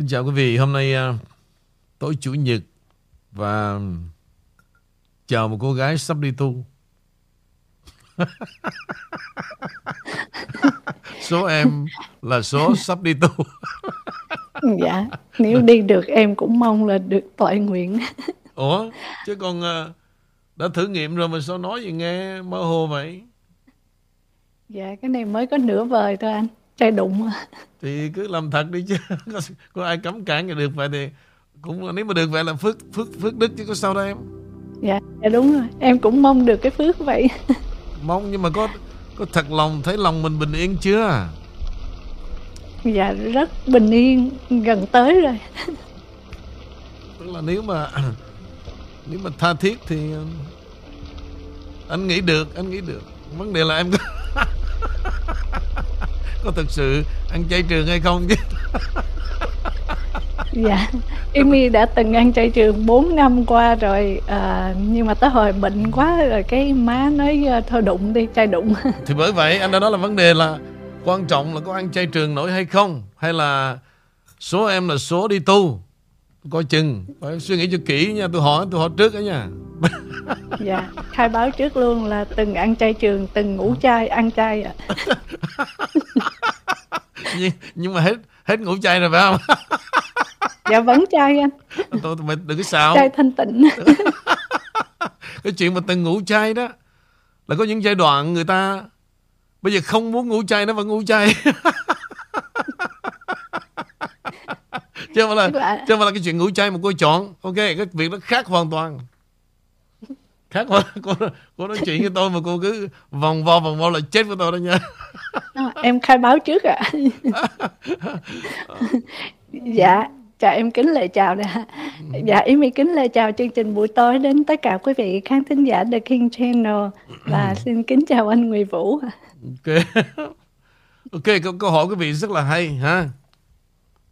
Xin chào quý vị, hôm nay uh, tối chủ nhật và chào một cô gái sắp đi tu. số em là số sắp đi tu. dạ, nếu đi được em cũng mong là được tội nguyện. Ủa, chứ con uh, đã thử nghiệm rồi mà sao nói gì nghe mơ hồ vậy? Dạ, cái này mới có nửa vời thôi anh trai đụng thì cứ làm thật đi chứ. Có, có ai cấm cản thì được vậy thì cũng nếu mà được vậy là phước phước phước đức chứ có sao đâu em. Dạ dạ đúng rồi. Em cũng mong được cái phước vậy. Mong nhưng mà có có thật lòng thấy lòng mình bình yên chưa? Dạ rất bình yên gần tới rồi. Tức là nếu mà nếu mà tha thiết thì anh nghĩ được anh nghĩ được. Vấn đề là em có có thực sự ăn chay trường hay không chứ? Dạ Amy đã từng ăn chay trường 4 năm qua rồi à, nhưng mà tới hồi bệnh quá rồi cái má nói ờ, thôi đụng đi chay đụng. Thì bởi vậy anh đã nói là vấn đề là quan trọng là có ăn chay trường nổi hay không hay là số em là số đi tu coi chừng. Phải suy nghĩ cho kỹ nha. Tôi hỏi tôi hỏi trước đó nha. Dạ khai báo trước luôn là từng ăn chay trường từng ngủ chay ăn chay ạ. Nhưng, nhưng mà hết hết ngủ chay rồi phải không? Dạ vẫn chay anh. Tôi mày đừng có sao chay thanh tịnh. Cái chuyện mà từng ngủ chay đó là có những giai đoạn người ta bây giờ không muốn ngủ chay nó vẫn ngủ chay chứ không phải là chứ không phải là cái chuyện ngủ chay mà cô chọn. Ok cái việc đó khác hoàn toàn. Khác quá cô, cô nói chuyện với tôi mà cô cứ vòng vo vòng vo là chết với tôi đó nha. À, em khai báo trước ạ. À. dạ chào em kính lời chào nè. Dạ em kính lời chào chương trình buổi tối đến tất cả quý vị khán thính giả The King Channel. Và xin kính chào anh Nguyễn Vũ. Ok. Ok câu, câu hỏi quý vị rất là hay ha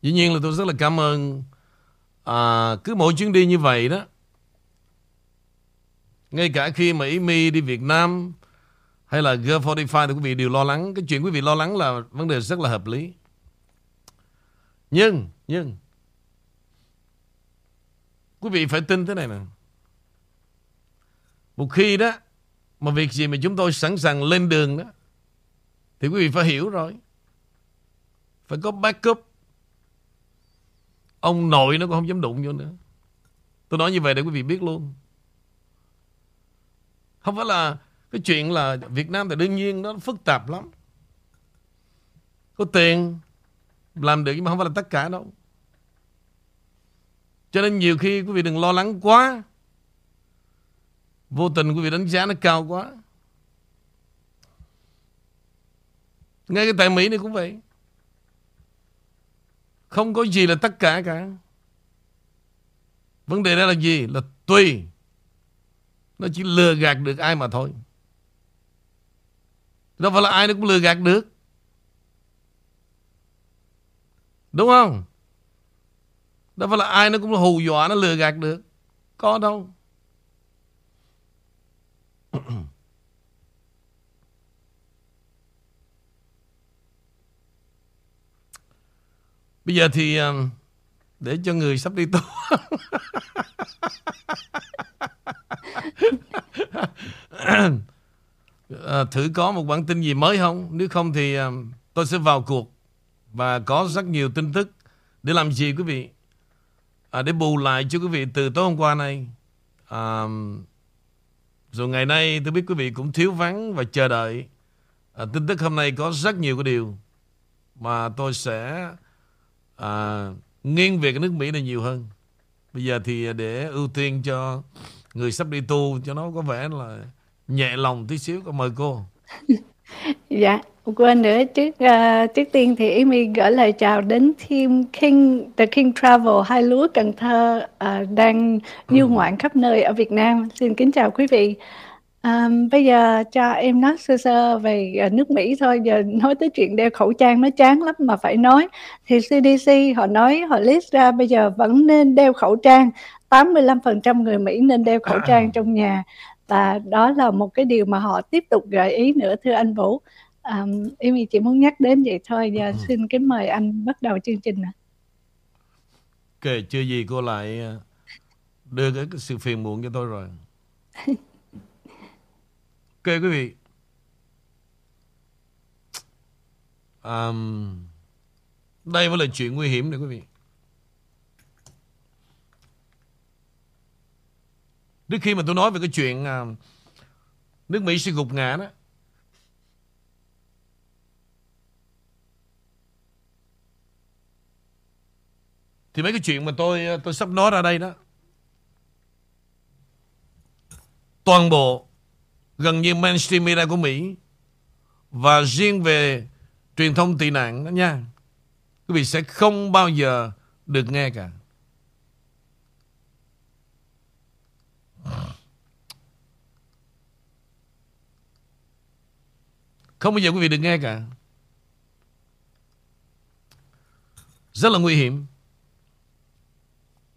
dĩ nhiên là tôi rất là cảm ơn à, cứ mỗi chuyến đi như vậy đó ngay cả khi mà Amy đi Việt Nam hay là G45 thì quý vị đều lo lắng. Cái chuyện quý vị lo lắng là vấn đề rất là hợp lý. Nhưng, nhưng, quý vị phải tin thế này nè. Một khi đó, mà việc gì mà chúng tôi sẵn sàng lên đường đó, thì quý vị phải hiểu rồi. Phải có backup. Ông nội nó cũng không dám đụng vô nữa. Tôi nói như vậy để quý vị biết luôn. Không phải là cái chuyện là Việt Nam thì đương nhiên nó phức tạp lắm. Có tiền làm được nhưng mà không phải là tất cả đâu. Cho nên nhiều khi quý vị đừng lo lắng quá. Vô tình quý vị đánh giá nó cao quá. Ngay cái tại Mỹ này cũng vậy. Không có gì là tất cả cả. Vấn đề đó là gì? Là tùy. Nó chỉ lừa gạt được ai mà thôi. Đâu phải là ai nó cũng lừa gạt được. Đúng không? Đâu phải là ai nó cũng hù dọa, Nó lừa gạt được. Có đâu. Bây giờ thì ờ, Để cho người sắp đi tu à, thử có một bản tin gì mới không? Nếu không thì à, tôi sẽ vào cuộc và có rất nhiều tin tức để làm gì quý vị? À, để bù lại cho quý vị từ tối hôm qua này. À, rồi ngày nay tôi biết quý vị cũng thiếu vắng và chờ đợi. À, tin tức hôm nay có rất nhiều cái điều mà tôi sẽ à, nghiêng về cái nước Mỹ này nhiều hơn. Bây giờ thì để ưu tiên cho người sắp đi tu cho nó có vẻ là nhẹ lòng tí xíu con mời cô dạ quên nữa trước uh, trước tiên thì Amy gửi lời chào đến team King The King Travel hai lúa Cần Thơ uh, đang du ừ. ngoạn khắp nơi ở Việt Nam xin kính chào quý vị um, bây giờ cho em nói sơ sơ về uh, nước Mỹ thôi. Giờ nói tới chuyện đeo khẩu trang nó chán lắm mà phải nói. Thì CDC họ nói họ list ra bây giờ vẫn nên đeo khẩu trang. 85% người Mỹ nên đeo khẩu trang trong nhà. Và đó là một cái điều mà họ tiếp tục gợi ý nữa thưa anh Vũ. Um, em chỉ muốn nhắc đến vậy thôi. Giờ ừ. xin kính mời anh bắt đầu chương trình ạ. Kể chưa gì cô lại à, đưa cái sự phiền muộn cho tôi rồi. kê quý vị. Um, đây mới là chuyện nguy hiểm này quý vị. Trước khi mà tôi nói về cái chuyện uh, nước Mỹ sẽ gục ngã đó. Thì mấy cái chuyện mà tôi à, tôi sắp nói ra đây đó Toàn bộ Gần như mainstream media của Mỹ. Và riêng về Truyền thông tị nạn đó nha, Quý vị sẽ không bao giờ Được nghe cả. Không bao giờ quý vị được nghe cả. Rất là nguy hiểm.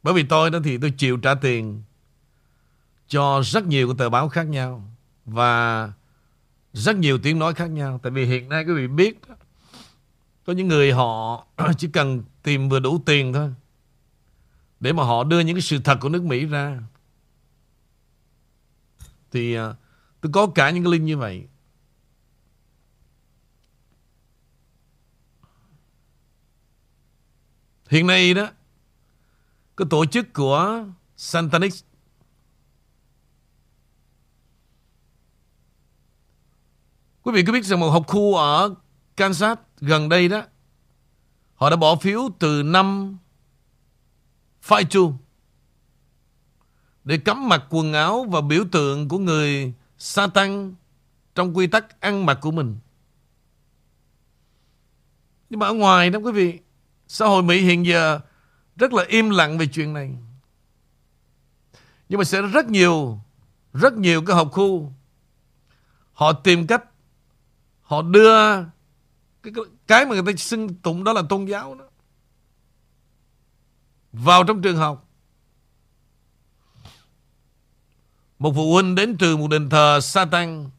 Bởi vì tôi đó thì tôi chịu trả tiền cho rất nhiều tờ báo khác nhau và rất nhiều tiếng nói khác nhau. Tại vì hiện nay quý vị biết, có những người họ chỉ cần tìm vừa đủ tiền thôi, để mà họ đưa những cái sự thật của nước Mỹ ra. Thì à, tôi có cả những cái link như vậy. Hiện nay đó, cái tổ chức của Santanix Quý vị có biết rằng một học khu ở Kansas gần đây đó Họ đã bỏ phiếu từ năm Fight to Để cấm mặc quần áo và biểu tượng của người Satan Trong quy tắc ăn mặc của mình Nhưng mà ở ngoài đó quý vị Xã hội Mỹ hiện giờ rất là im lặng về chuyện này. Nhưng mà sẽ rất nhiều, rất nhiều cái học khu họ tìm cách họ đưa cái, cái mà người ta xưng tụng đó là tôn giáo đó vào trong trường học. Một phụ huynh đến từ một đền thờ Satan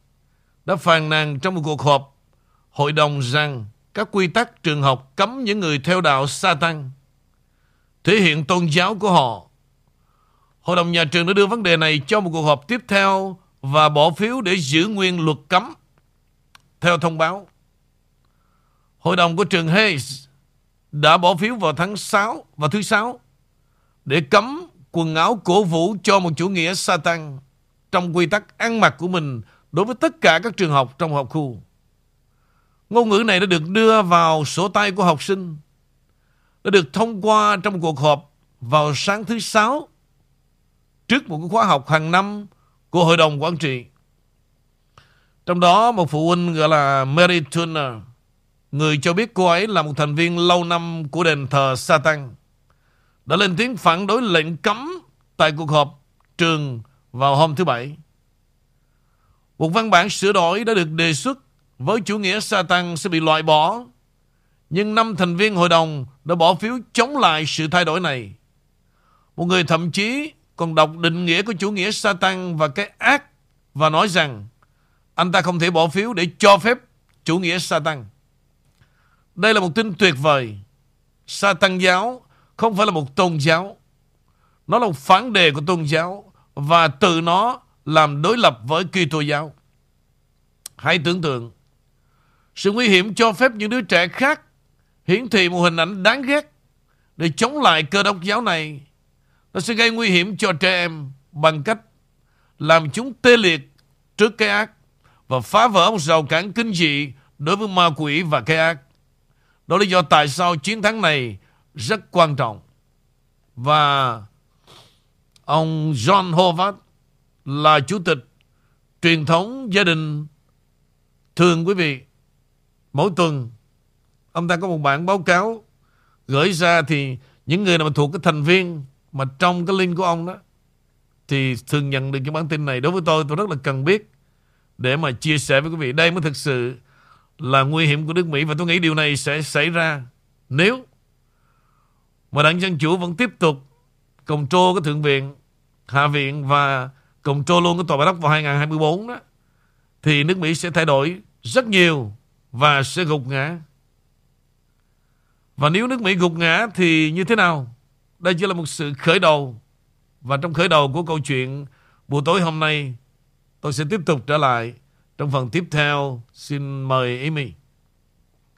đã phàn nàn trong một cuộc họp hội đồng rằng các quy tắc trường học cấm những người theo đạo Satan thể hiện tôn giáo của họ. Hội đồng nhà trường đã đưa vấn đề này cho một cuộc họp tiếp theo và bỏ phiếu để giữ nguyên luật cấm. Theo thông báo, Hội đồng của trường Hayes đã bỏ phiếu vào tháng 6 và thứ 6 để cấm quần áo cổ vũ cho một chủ nghĩa Satan trong quy tắc ăn mặc của mình đối với tất cả các trường học trong học khu. Ngôn ngữ này đã được đưa vào sổ tay của học sinh đã được thông qua trong cuộc họp vào sáng thứ Sáu trước một khóa học hàng năm của Hội đồng Quản trị. Trong đó một phụ huynh gọi là Mary Turner, người cho biết cô ấy là một thành viên lâu năm của đền thờ Satan, đã lên tiếng phản đối lệnh cấm tại cuộc họp trường vào hôm thứ Bảy. Một văn bản sửa đổi đã được đề xuất với chủ nghĩa Satan sẽ bị loại bỏ nhưng năm thành viên hội đồng đã bỏ phiếu chống lại sự thay đổi này. Một người thậm chí còn đọc định nghĩa của chủ nghĩa Satan và cái ác và nói rằng anh ta không thể bỏ phiếu để cho phép chủ nghĩa Satan. Đây là một tin tuyệt vời. Satan giáo không phải là một tôn giáo. Nó là một phản đề của tôn giáo và từ nó làm đối lập với Kitô giáo. Hãy tưởng tượng, sự nguy hiểm cho phép những đứa trẻ khác hiển thị một hình ảnh đáng ghét để chống lại cơ đốc giáo này. Nó sẽ gây nguy hiểm cho trẻ em bằng cách làm chúng tê liệt trước cái ác và phá vỡ một rào cản kinh dị đối với ma quỷ và cái ác. Đó là lý do tại sao chiến thắng này rất quan trọng. Và ông John Howard là chủ tịch truyền thống gia đình thường quý vị mỗi tuần Ông ta có một bản báo cáo gửi ra thì những người nào mà thuộc cái thành viên mà trong cái link của ông đó thì thường nhận được cái bản tin này. Đối với tôi, tôi rất là cần biết để mà chia sẻ với quý vị. Đây mới thực sự là nguy hiểm của nước Mỹ và tôi nghĩ điều này sẽ xảy ra nếu mà đảng Dân Chủ vẫn tiếp tục control cái Thượng viện, Hạ viện và control luôn cái Tòa Bạch đốc vào 2024 đó thì nước Mỹ sẽ thay đổi rất nhiều và sẽ gục ngã. Và nếu nước Mỹ gục ngã thì như thế nào? Đây chỉ là một sự khởi đầu. Và trong khởi đầu của câu chuyện buổi tối hôm nay, tôi sẽ tiếp tục trở lại trong phần tiếp theo. Xin mời Amy.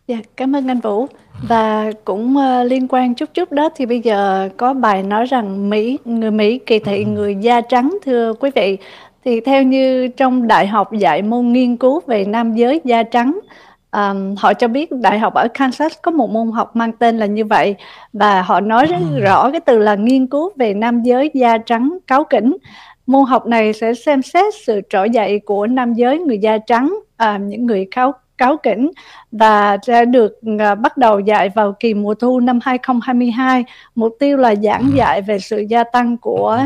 Dạ, cảm ơn anh Vũ. Và cũng uh, liên quan chút chút đó thì bây giờ có bài nói rằng Mỹ người Mỹ kỳ thị người da trắng thưa quý vị. Thì theo như trong đại học dạy môn nghiên cứu về nam giới da trắng um, họ cho biết đại học ở Kansas có một môn học mang tên là như vậy và họ nói rất rõ cái từ là nghiên cứu về nam giới da trắng cáo kỉnh môn học này sẽ xem xét sự trỗi dậy của nam giới người da trắng à, những người cáo cáo kỉnh và sẽ được uh, bắt đầu dạy vào kỳ mùa thu năm 2022. Mục tiêu là giảng dạy về sự gia tăng của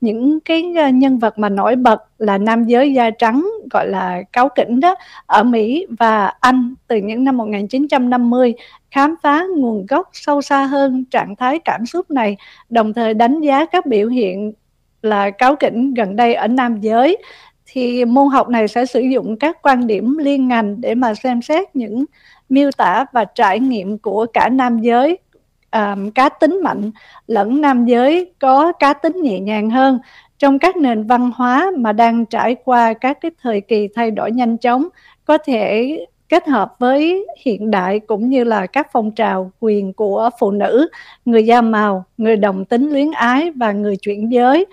những cái uh, nhân vật mà nổi bật là nam giới da trắng gọi là cáo kỉnh đó ở Mỹ và Anh từ những năm 1950 khám phá nguồn gốc sâu xa hơn trạng thái cảm xúc này đồng thời đánh giá các biểu hiện là cáo kỉnh gần đây ở nam giới thì môn học này sẽ sử dụng các quan điểm liên ngành để mà xem xét những miêu tả và trải nghiệm của cả nam giới. Um, cá tính mạnh lẫn nam giới có cá tính nhẹ nhàng hơn trong các nền văn hóa mà đang trải qua các cái thời kỳ thay đổi nhanh chóng có thể kết hợp với hiện đại cũng như là các phong trào quyền của phụ nữ, người da màu, người đồng tính luyến ái và người chuyển giới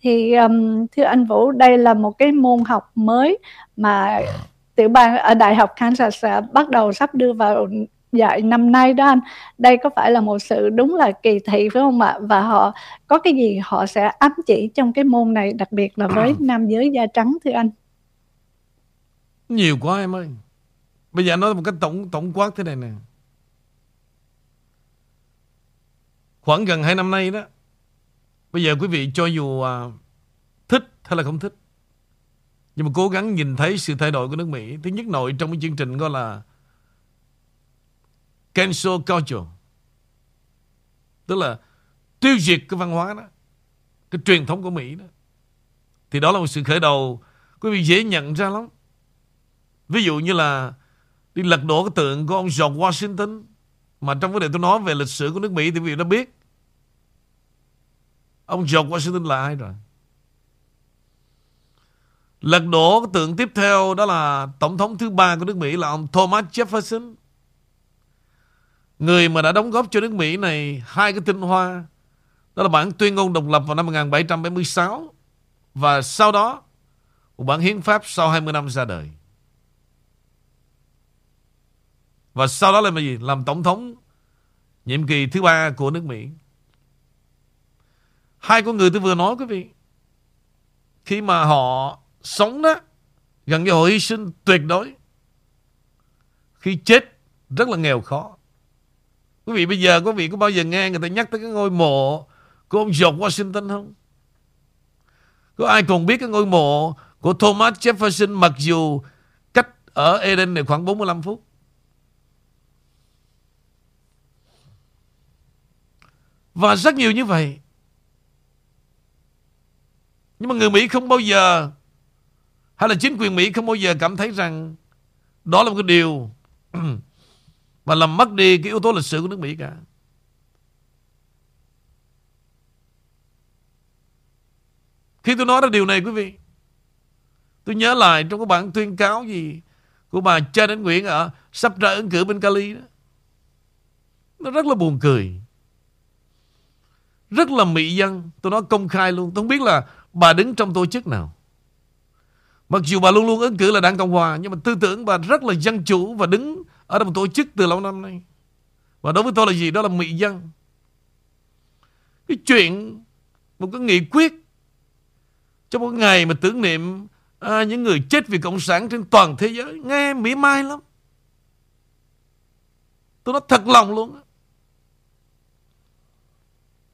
thì um, thưa anh Vũ đây là một cái môn học mới mà tiểu bang ở đại học Kansas sẽ bắt đầu sắp đưa vào dạy năm nay đó anh. Đây có phải là một sự đúng là kỳ thị phải không ạ? Và họ có cái gì họ sẽ ám chỉ trong cái môn này đặc biệt là với nam giới da trắng thưa anh? Nhiều quá em ơi. Bây giờ nói một cái tổng tổng quát thế này nè. Khoảng gần hai năm nay đó Bây giờ quý vị cho dù à, thích hay là không thích Nhưng mà cố gắng nhìn thấy sự thay đổi của nước Mỹ. Thứ nhất nội trong cái chương trình gọi là Cancel culture Tức là tiêu diệt cái văn hóa đó Cái truyền thống của Mỹ đó. Thì đó là một sự khởi đầu Quý vị dễ nhận ra lắm. Ví dụ như là Đi lật đổ cái tượng của ông George Washington Mà trong vấn đề tôi nói về lịch sử của nước Mỹ Thì quý vị đã biết Ông George Washington là ai rồi? Lật đổ cái tượng tiếp theo đó là tổng thống thứ ba của nước Mỹ là ông Thomas Jefferson. Người mà đã đóng góp cho nước Mỹ này hai cái tinh hoa. Đó là bản tuyên ngôn độc lập vào năm 1776 và sau đó một bản hiến pháp sau 20 năm ra đời. Và sau đó là gì? Làm tổng thống nhiệm kỳ thứ ba của nước Mỹ. Hai con người tôi vừa nói, quý vị. Khi mà họ sống đó, Gần như họ hy sinh tuyệt đối. Khi chết, Rất là nghèo khó. Quý vị, bây giờ quý vị có bao giờ nghe người ta nhắc tới cái ngôi mộ Của ông George Washington không? Có ai còn biết cái ngôi mộ Của Thomas Jefferson Mặc dù cách ở Eden này khoảng 45 phút? Và rất nhiều như vậy nhưng mà người Mỹ không bao giờ hay là chính quyền Mỹ không bao giờ cảm thấy rằng đó là một cái điều mà làm mất đi cái yếu tố lịch sử của nước Mỹ cả. Khi tôi nói ra điều này quý vị, tôi nhớ lại trong cái bản tuyên cáo gì của bà Cha Đến Nguyễn ở sắp ra ứng cử bên Cali đó. Nó rất là buồn cười. Rất là Mỹ dân. Tôi nói công khai luôn. Tôi không biết là bà đứng trong tổ chức nào. Mặc dù bà luôn luôn ứng cử là đảng Cộng Hòa Nhưng mà tư tưởng bà rất là dân chủ Và đứng ở một tổ chức từ lâu năm nay. Và đối với tôi là gì? Đó là mỹ dân. Cái chuyện Một cái nghị quyết Trong một ngày mà tưởng niệm à, Những người chết vì Cộng sản trên toàn thế giới Nghe mỹ mai lắm. Tôi nói thật lòng luôn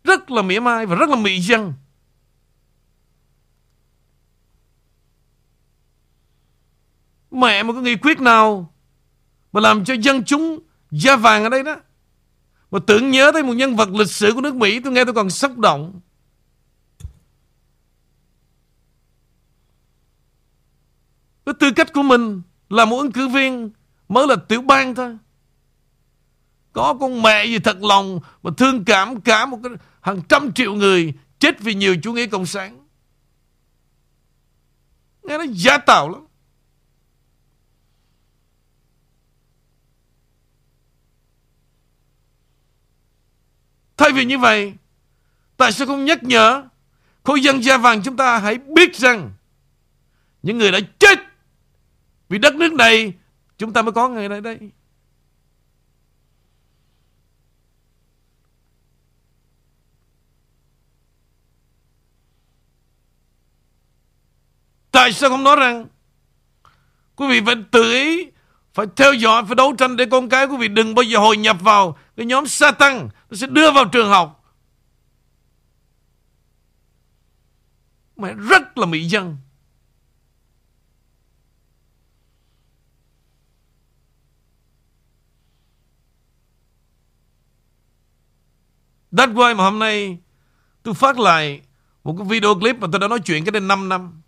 Rất là mỉa mai và rất là mỹ dân. Mẹ mà có nghị quyết nào Mà làm cho dân chúng da vàng ở đây đó Mà tưởng nhớ tới một nhân vật lịch sử của nước Mỹ, Tôi nghe tôi còn xúc động Với tư cách của mình Là một ứng cử viên Mới là tiểu bang thôi Có con mẹ gì thật lòng mà thương cảm cả một cái hàng trăm triệu người chết vì nhiều chủ nghĩa cộng sản. Nghe nó giả tạo lắm. Thay vì như vậy, tại sao không nhắc nhở khối dân da vàng chúng ta hãy biết rằng những người đã chết vì đất nước này chúng ta mới có ngày nay đây. Tại sao không nói rằng quý vị phải tự ý phải theo dõi, phải đấu tranh để con cái quý vị đừng bao giờ hồi nhập vào cái nhóm Satan nó sẽ đưa vào trường học. Mẹ rất là mỹ dân. That's why mà hôm nay tôi phát lại một cái video clip mà tôi đã nói chuyện cái đây 5 năm.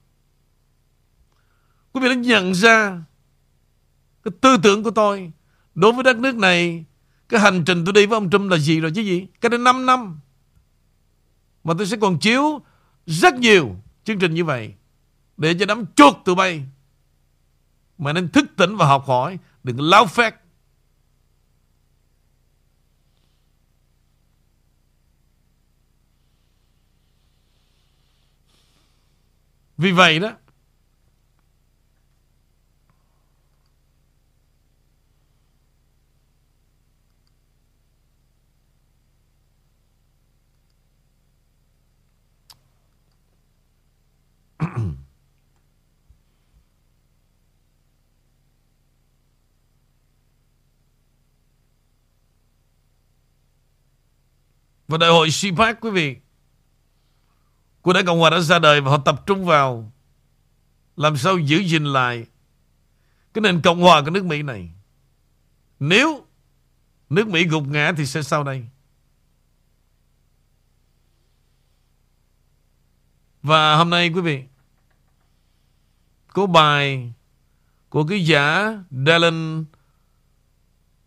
Quý vị đã nhận ra cái tư tưởng của tôi đối với đất nước này, cái hành trình tôi đi với ông Trump là gì rồi chứ gì? Cái đến 5 năm. Mà tôi sẽ còn chiếu rất nhiều chương trình như vậy để cho đám chuột tụi bay mà nên thức tỉnh và học hỏi, đừng lao phét Vì vậy đó Và đại hội CPAC quý vị, Của Đảng Cộng Hòa đã ra đời Và họ tập trung vào Làm sao giữ gìn lại Cái nền Cộng Hòa của nước Mỹ này. Nếu Nước Mỹ gục ngã thì sẽ sao đây? Và hôm nay, quý vị, Có bài Của cái giả Dallin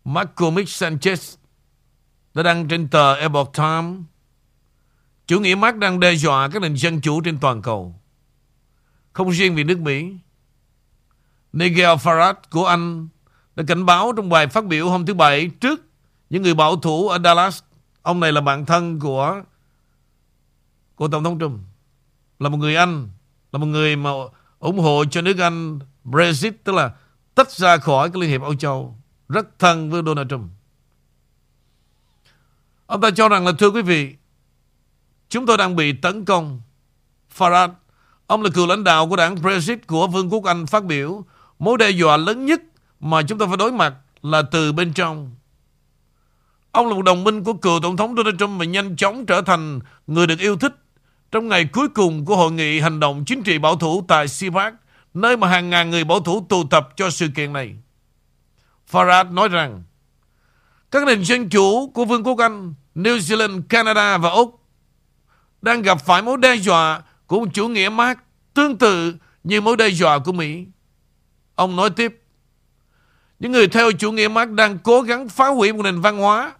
McCormick Sanchez đã đăng trên tờ Epoch Times chủ nghĩa Mark đang đe dọa các nền dân chủ trên toàn cầu. Không riêng vì nước Mỹ. Nigel Farage của Anh đã cảnh báo trong bài phát biểu hôm thứ Bảy trước những người bảo thủ ở Dallas. Ông này là bạn thân của của Tổng thống Trump. Là một người Anh. Là một người mà ủng hộ cho nước Anh Brexit. Tức là tách ra khỏi cái Liên hiệp Âu Châu. Rất thân với Donald Trump. Ông ta cho rằng là thưa quý vị, chúng tôi đang bị tấn công. Farage, ông là cựu lãnh đạo của đảng Brexit của Vương quốc Anh phát biểu mối đe dọa lớn nhất mà chúng ta phải đối mặt là từ bên trong. Ông là một đồng minh của cựu Tổng thống Donald Trump và nhanh chóng trở thành người được yêu thích trong ngày cuối cùng của hội nghị hành động chính trị bảo thủ tại CPAC, nơi mà hàng ngàn người bảo thủ tụ tập cho sự kiện này. Farage nói rằng các nền dân chủ của Vương quốc Anh New Zealand, Canada và Úc đang gặp phải mối đe dọa của một chủ nghĩa Mark tương tự như mối đe dọa của Mỹ. Ông nói tiếp, những người theo chủ nghĩa Mark đang cố gắng phá hủy một nền văn hóa.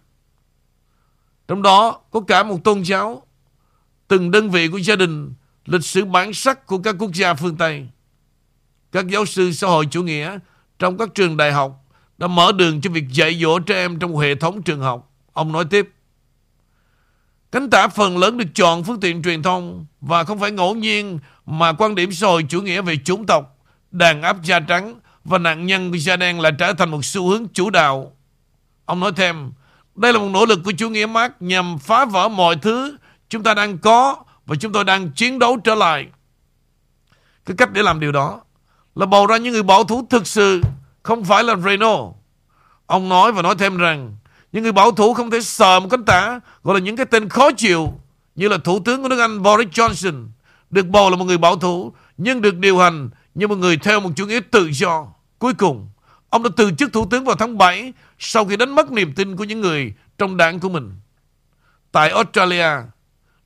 Trong đó có cả một tôn giáo, từng đơn vị của gia đình, lịch sử bản sắc của các quốc gia phương Tây. Các giáo sư xã hội chủ nghĩa trong các trường đại học đã mở đường cho việc dạy dỗ trẻ em trong hệ thống trường học. Ông nói tiếp, Cánh tả phần lớn được chọn phương tiện truyền thông và không phải ngẫu nhiên mà quan điểm xã hội chủ nghĩa về chủng tộc, đàn áp da trắng và nạn nhân của da đen lại trở thành một xu hướng chủ đạo. Ông nói thêm, đây là một nỗ lực của chủ nghĩa Marx nhằm phá vỡ mọi thứ chúng ta đang có và chúng tôi đang chiến đấu trở lại. Cái cách để làm điều đó là bầu ra những người bảo thủ thực sự, không phải là Renault. Ông nói và nói thêm rằng những người bảo thủ không thể sờ một cánh tả Gọi là những cái tên khó chịu Như là Thủ tướng của nước Anh Boris Johnson Được bầu là một người bảo thủ Nhưng được điều hành như một người theo một chủ nghĩa tự do. Cuối cùng Ông đã từ chức thủ tướng vào tháng 7 Sau khi đánh mất niềm tin của những người Trong đảng của mình. Tại Australia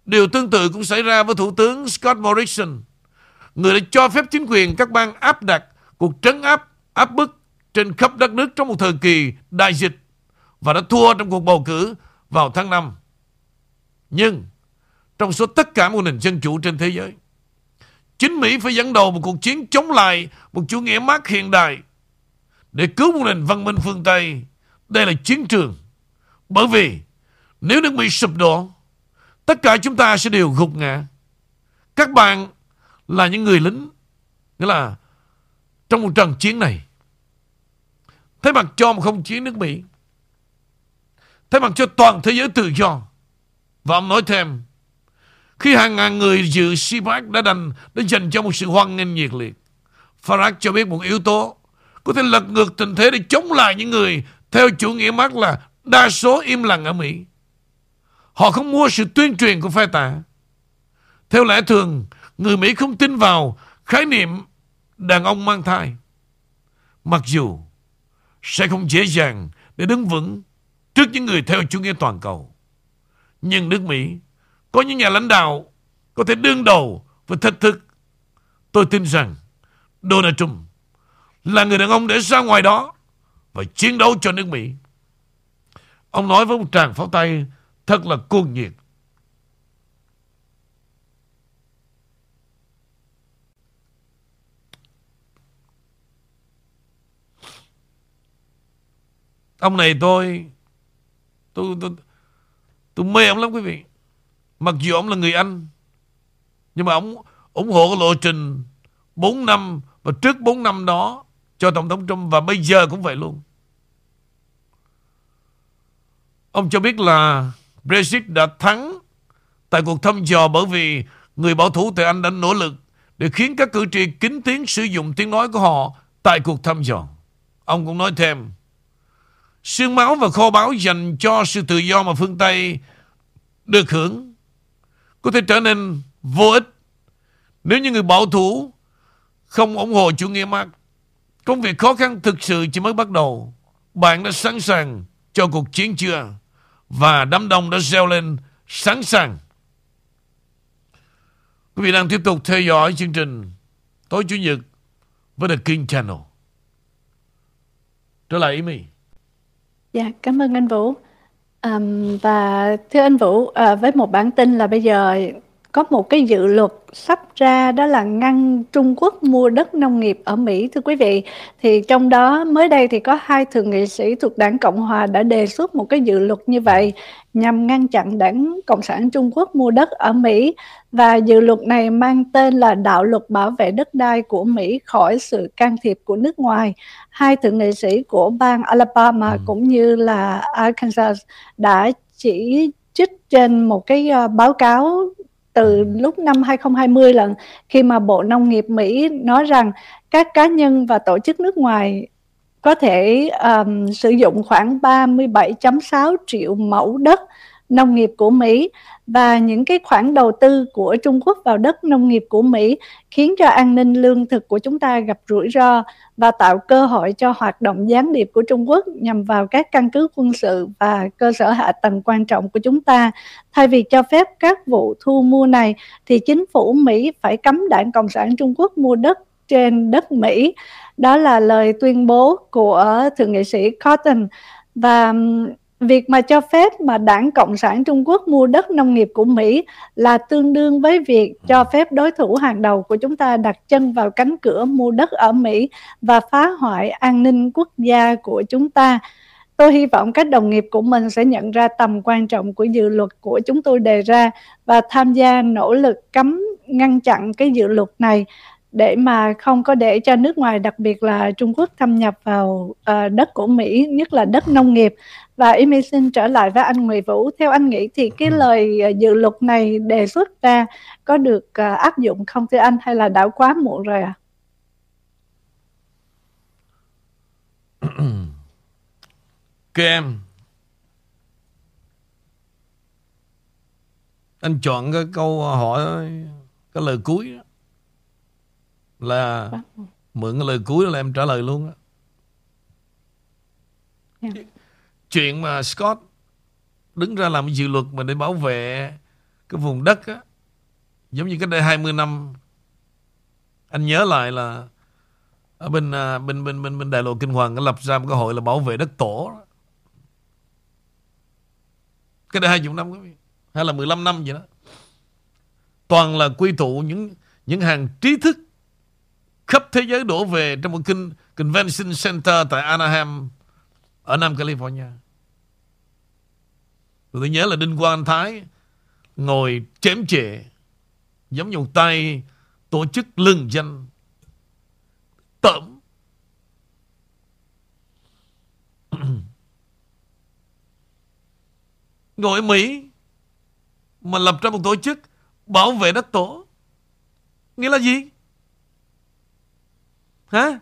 Điều tương tự cũng xảy ra với Thủ tướng Scott Morrison Người đã cho phép chính quyền các bang áp đặt Cuộc trấn áp, áp bức Trên khắp đất nước trong một thời kỳ đại dịch và đã thua trong cuộc bầu cử vào tháng 5. Nhưng trong số tất cả một nền dân chủ trên thế giới, chính Mỹ phải dẫn đầu một cuộc chiến chống lại một chủ nghĩa mác hiện đại để cứu một nền văn minh phương Tây. Đây là chiến trường. Bởi vì nếu nước Mỹ sụp đổ, tất cả chúng ta sẽ đều gục ngã. Các bạn là những người lính, nghĩa là trong một trận chiến này, thấy mặt cho một không chiến nước Mỹ, thay mặt cho toàn thế giới tự do. Và ông nói thêm, khi hàng ngàn người dự CPAC đã đành đã dành cho một sự hoan nghênh nhiệt liệt, Farage cho biết một yếu tố có thể lật ngược tình thế để chống lại những người theo chủ nghĩa Marx là đa số im lặng ở Mỹ. Họ không mua sự tuyên truyền của phe tả. Theo lẽ thường, người Mỹ không tin vào khái niệm đàn ông mang thai. Mặc dù sẽ không dễ dàng để đứng vững trước những người theo chủ nghĩa toàn cầu. Nhưng nước Mỹ, có những nhà lãnh đạo có thể đương đầu với thách thức. Tôi tin rằng Donald Trump là người đàn ông để ra ngoài đó và chiến đấu cho nước Mỹ. Ông nói với một tràng pháo tay thật là cuồng nhiệt. Ông này tôi tôi tôi tôi mê ông lắm quý vị. Mặc dù ông là người Anh nhưng mà ông ủng hộ cái lộ trình 4 năm và trước 4 năm đó cho Tổng thống Trump và bây giờ cũng vậy luôn. Ông cho biết là Brexit đã thắng tại cuộc thăm dò bởi vì người bảo thủ tại Anh đã nỗ lực để khiến các cử tri kính tiếng sử dụng tiếng nói của họ tại cuộc thăm dò. Ông cũng nói thêm, xương máu và kho báu dành cho sự tự do mà phương Tây được hưởng có thể trở nên vô ích nếu như người bảo thủ không ủng hộ chủ nghĩa Marx. Công việc khó khăn thực sự chỉ mới bắt đầu. Bạn đã sẵn sàng cho cuộc chiến chưa? Và đám đông đã reo lên sẵn sàng. Quý vị đang tiếp tục theo dõi chương trình tối Chủ nhật với The King Channel. Trở lại Amy. Dạ, cảm ơn anh Vũ. Um, và thưa anh Vũ, uh, với một bản tin là bây giờ có một cái dự luật sắp ra đó là ngăn Trung Quốc mua đất nông nghiệp ở Mỹ thưa quý vị thì trong đó mới đây thì có hai thượng nghị sĩ thuộc đảng Cộng hòa đã đề xuất một cái dự luật như vậy nhằm ngăn chặn đảng Cộng sản Trung Quốc mua đất ở Mỹ và dự luật này mang tên là đạo luật bảo vệ đất đai của Mỹ khỏi sự can thiệp của nước ngoài. Hai thượng nghị sĩ của bang Alabama ừ. cũng như là Arkansas đã chỉ trích trên một cái uh, báo cáo từ lúc năm 2020 lần khi mà Bộ Nông nghiệp Mỹ nói rằng các cá nhân và tổ chức nước ngoài có thể um, sử dụng khoảng 37.6 triệu mẫu đất nông nghiệp của Mỹ và những cái khoản đầu tư của Trung Quốc vào đất nông nghiệp của Mỹ khiến cho an ninh lương thực của chúng ta gặp rủi ro và tạo cơ hội cho hoạt động gián điệp của Trung Quốc nhằm vào các căn cứ quân sự và cơ sở hạ tầng quan trọng của chúng ta. Thay vì cho phép các vụ thu mua này, thì chính phủ Mỹ phải cấm đảng Cộng sản Trung Quốc mua đất trên đất Mỹ. Đó là lời tuyên bố của Thượng nghị sĩ Cotton và Việc mà cho phép mà Đảng Cộng sản Trung Quốc mua đất nông nghiệp của Mỹ là tương đương với việc cho phép đối thủ hàng đầu của chúng ta đặt chân vào cánh cửa mua đất ở Mỹ và phá hoại an ninh quốc gia của chúng ta. Tôi hy vọng các đồng nghiệp của mình sẽ nhận ra tầm quan trọng của dự luật của chúng tôi đề ra và tham gia nỗ lực cấm ngăn chặn cái dự luật này để mà không có để cho nước ngoài đặc biệt là Trung Quốc thâm nhập vào uh, đất của Mỹ nhất là đất nông nghiệp và Amy xin trở lại với anh Nguyễn Vũ theo anh nghĩ thì cái ừ. lời uh, dự luật này đề xuất ra có được uh, áp dụng không thưa anh hay là đã quá muộn rồi à? Các em Anh chọn cái câu hỏi Cái lời cuối đó là mượn cái lời cuối là em trả lời luôn á yeah. Dạ. chuyện mà Scott đứng ra làm dự luật mà để bảo vệ cái vùng đất á giống như cách đây 20 năm anh nhớ lại là ở bên à, bên bên bên bên đại lộ kinh hoàng lập ra một cái hội là bảo vệ đất tổ Cái đây 20 năm quý vị. Hay là 15 năm vậy đó. Toàn là quy tụ những những hàng trí thức khắp thế giới đổ về trong một kinh, convention center tại Anaheim, ở Nam California. Tôi nhớ là Đinh Quang Thái ngồi chém chệ, giống như một tay tổ chức lưng danh. Tẩm ngồi ở Mỹ mà lập ra một tổ chức bảo vệ đất tổ. Nghĩa là gì? Hả?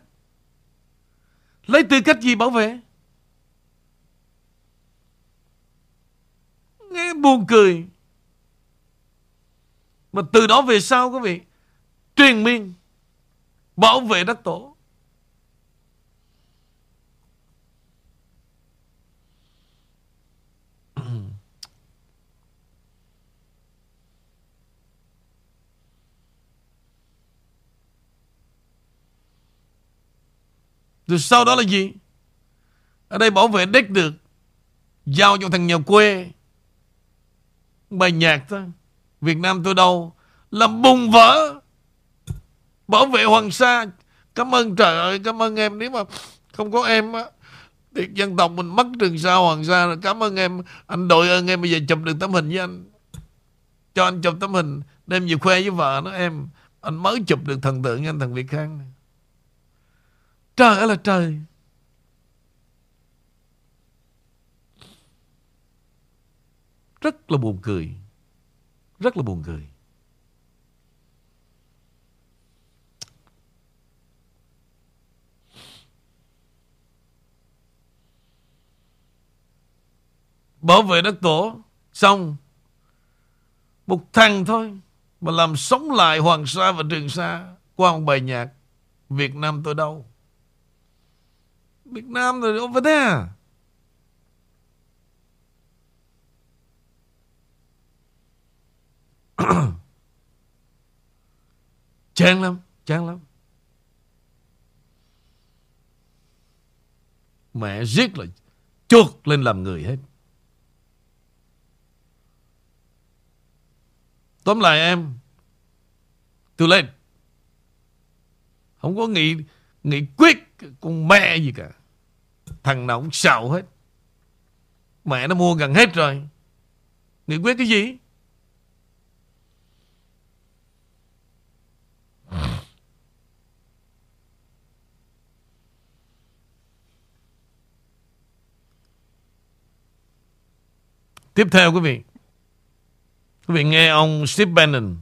Lấy tư cách gì bảo vệ? Nghe buồn cười. Mà từ đó về sau, quý vị, Truyền miên, Bảo vệ đất tổ. Rồi sau đó là gì? Ở đây bảo vệ đất được. Giao cho thằng nhà quê. Bài nhạc thôi. Việt Nam tôi đâu? Làm bùng vỡ. Bảo vệ Hoàng Sa. Cảm ơn trời ơi, Cảm ơn em. Nếu mà không có em á, Thì dân tộc mình mất Trường Sa Hoàng Sa rồi. Cảm ơn em. Anh đội ơn em bây giờ chụp được tấm hình với anh. Cho anh chụp tấm hình. Đem về khoe với vợ nó em. Anh mới chụp được thần tượng anh thằng Việt Khang này. Trời ơi là trời. Rất là buồn cười. Rất là buồn cười. Bảo vệ đất tổ, Xong. Một thằng thôi, Mà làm sống lại Hoàng Sa và Trường Sa Qua một bài nhạc Việt Nam tôi đâu Việt Nam rồi à? over there chán lắm chán lắm. Mẹ giết là chuột lên làm người hết. Tóm lại em tôi lên. Không có nghị nghị quyết con mẹ gì cả thằng nào cũng xạo hết. Mẹ nó mua gần hết rồi. Nghị quyết cái gì? Tiếp theo quý vị. Quý vị nghe ông Steve Bannon.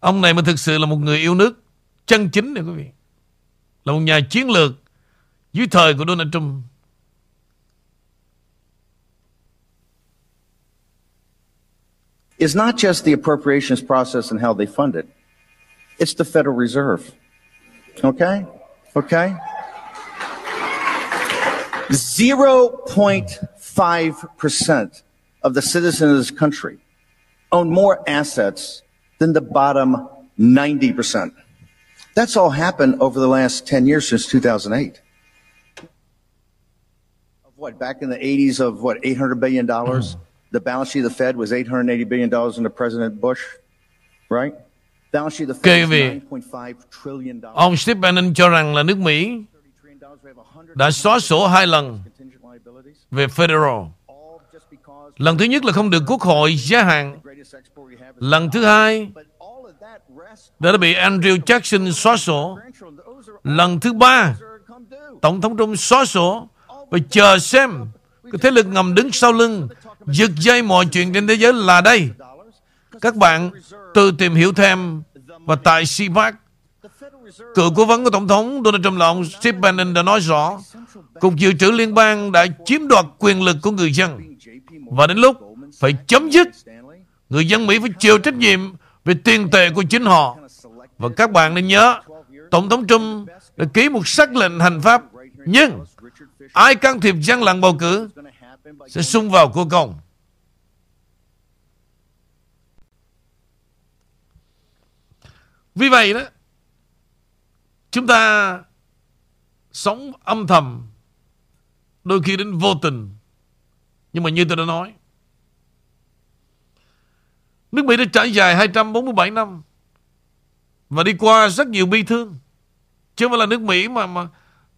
Ông này mà thực sự là một người yêu nước Chân chính này quý vị. Là một nhà chiến lược Dưới thời của Donald Trump is not just the appropriations process and how they fund it. It's the Federal Reserve. Okay? Okay? 0.5% of the citizens of this country own more assets than the bottom 90%. That's all happened over the last 10 years since 2008. What, back in the 80s of what, $800 billion? The balance sheet of the Fed was $880 billion under President Bush, right? Balance sheet of the Fed was vị, $9.5 trillion. Ông Steve Bannon cho rằng là nước Mỹ đã xóa sổ hai lần về federal. all just because Lần thứ nhất là không được quốc hội gia hạn. greatest export we have is Lần thứ hai But all of that rests đã bị Andrew Jackson xóa sổ. Lần thứ ba. Tổng thống Trung xóa sổ và chờ xem cái thế lực ngầm đứng sau lưng giật dây mọi chuyện trên thế giới là đây. Các bạn tự tìm hiểu thêm và tại CPAC, cựu cố vấn của Tổng thống Donald Trump là ông Steve Bannon đã nói rõ Cục Dự trữ Liên bang đã chiếm đoạt quyền lực của người dân và đến lúc phải chấm dứt người dân Mỹ phải chịu trách nhiệm về tiền tệ của chính họ. Và các bạn nên nhớ, Tổng thống Trump đã ký một sắc lệnh hành pháp, nhưng ai can thiệp gian lận bầu cử sẽ xung vào cô công. Vì vậy đó, chúng ta sống âm thầm, đôi khi đến vô tình, Nhưng mà như tôi đã nói Nước Mỹ đã trải dài 247 năm Và đi qua rất nhiều bi thương Chứ không phải là nước Mỹ mà mà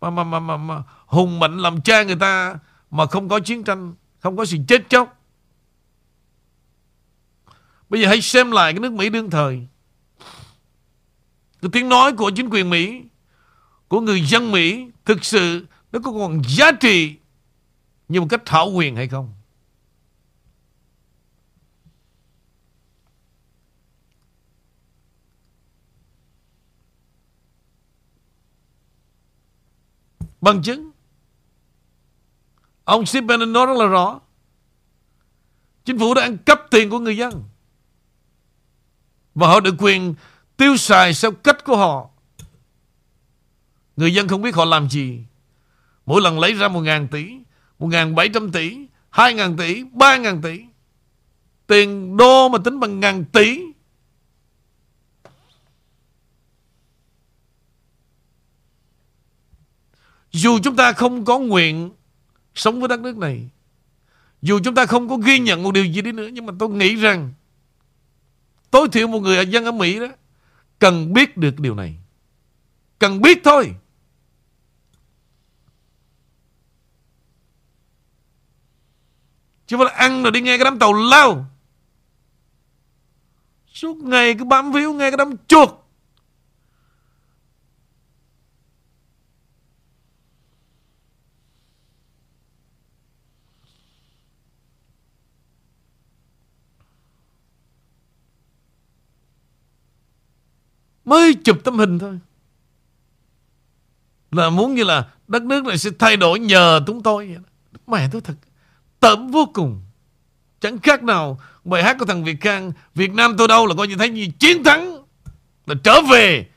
mà mà mà, mà, mà hùng mạnh làm cha người ta mà không có chiến tranh, không có sự chết chóc. Bây giờ hãy xem lại cái nước Mỹ đương thời. Cái tiếng nói của chính quyền Mỹ, của người dân Mỹ thực sự nó có còn giá trị như một cách thảo quyền hay không? Bằng chứng. Ông Steve Bannon nói rất là rõ. Chính phủ đã ăn cắp tiền của người dân. Và họ được quyền tiêu xài theo cách của họ. Người dân không biết họ làm gì. Mỗi lần lấy ra một ngàn tỷ, một ngàn bảy trăm tỷ, hai ngàn tỷ, ba ngàn tỷ, Tiền đô mà tính bằng ngàn tỷ Dù chúng ta không có nguyện sống với đất nước này, dù chúng ta không có ghi nhận một điều gì đi nữa, nhưng mà tôi nghĩ rằng tối thiểu một người dân ở Mỹ đó cần biết được điều này. Cần biết thôi. Chứ không phải là ăn rồi đi nghe cái đám tàu lao. Suốt ngày cứ bám víu nghe cái đám chuột. Mới chụp tấm hình thôi. Là muốn như là Đất nước này sẽ thay đổi nhờ chúng tôi. Mẹ tôi thật, Tởm vô cùng. Chẳng khác nào bài hát của thằng Việt Khang, Việt Nam tôi đâu là coi như thấy như chiến thắng, Là trở về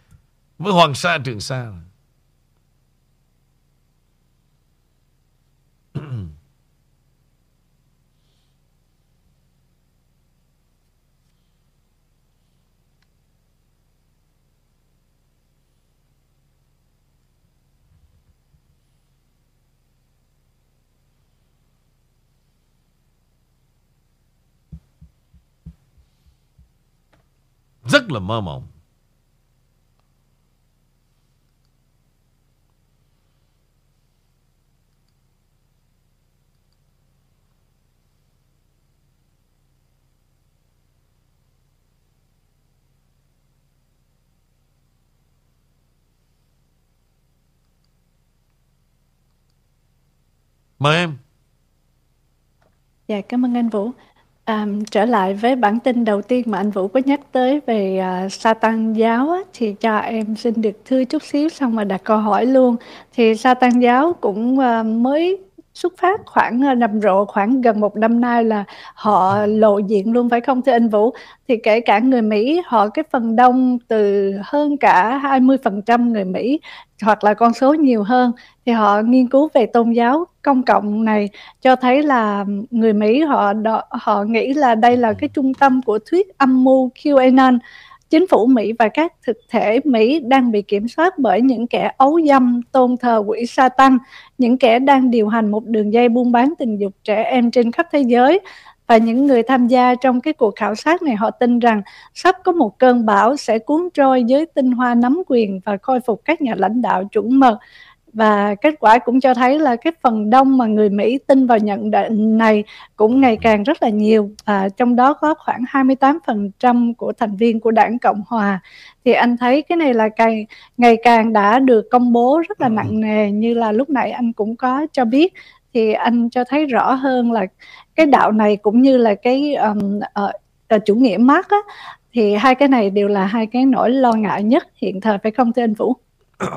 Với Hoàng Sa Trường Sa. Rất là mơ mộng. Mời em. Dạ, cảm ơn anh Vũ. À, trở lại với bản tin đầu tiên mà anh Vũ có nhắc tới về à, tăng giáo á, thì cho em xin được thưa chút xíu xong mà đặt câu hỏi luôn. Thì sa tăng giáo cũng à, mới xuất phát khoảng à, rộ khoảng gần một năm nay là họ lộ diện luôn phải không thưa anh Vũ? Thì kể cả người Mỹ họ cái phần đông từ hơn cả 20% người Mỹ hoặc là con số nhiều hơn thì họ nghiên cứu về tôn giáo công cộng này cho thấy là người Mỹ họ họ nghĩ là đây là cái trung tâm của thuyết âm mưu QAnon. Chính phủ Mỹ và các thực thể Mỹ đang bị kiểm soát bởi những kẻ ấu dâm tôn thờ quỷ Satan, những kẻ đang điều hành một đường dây buôn bán tình dục trẻ em trên khắp thế giới và những người tham gia trong cái cuộc khảo sát này họ tin rằng sắp có một cơn bão sẽ cuốn trôi giới tinh hoa nắm quyền và khôi phục các nhà lãnh đạo chuẩn mực. Và kết quả cũng cho thấy là cái phần đông mà người Mỹ tin vào nhận định này cũng ngày càng rất là nhiều. Và trong đó có khoảng 28% của thành viên của đảng Cộng Hòa. Thì anh thấy cái này là càng ngày càng đã được công bố rất là nặng nề như là lúc nãy anh cũng có cho biết. Thì anh cho thấy rõ hơn là cái đạo này cũng như là cái um, uh, uh, chủ nghĩa Marx á thì hai cái này đều là hai cái nỗi lo ngại nhất hiện thời phải không thưa anh Vũ?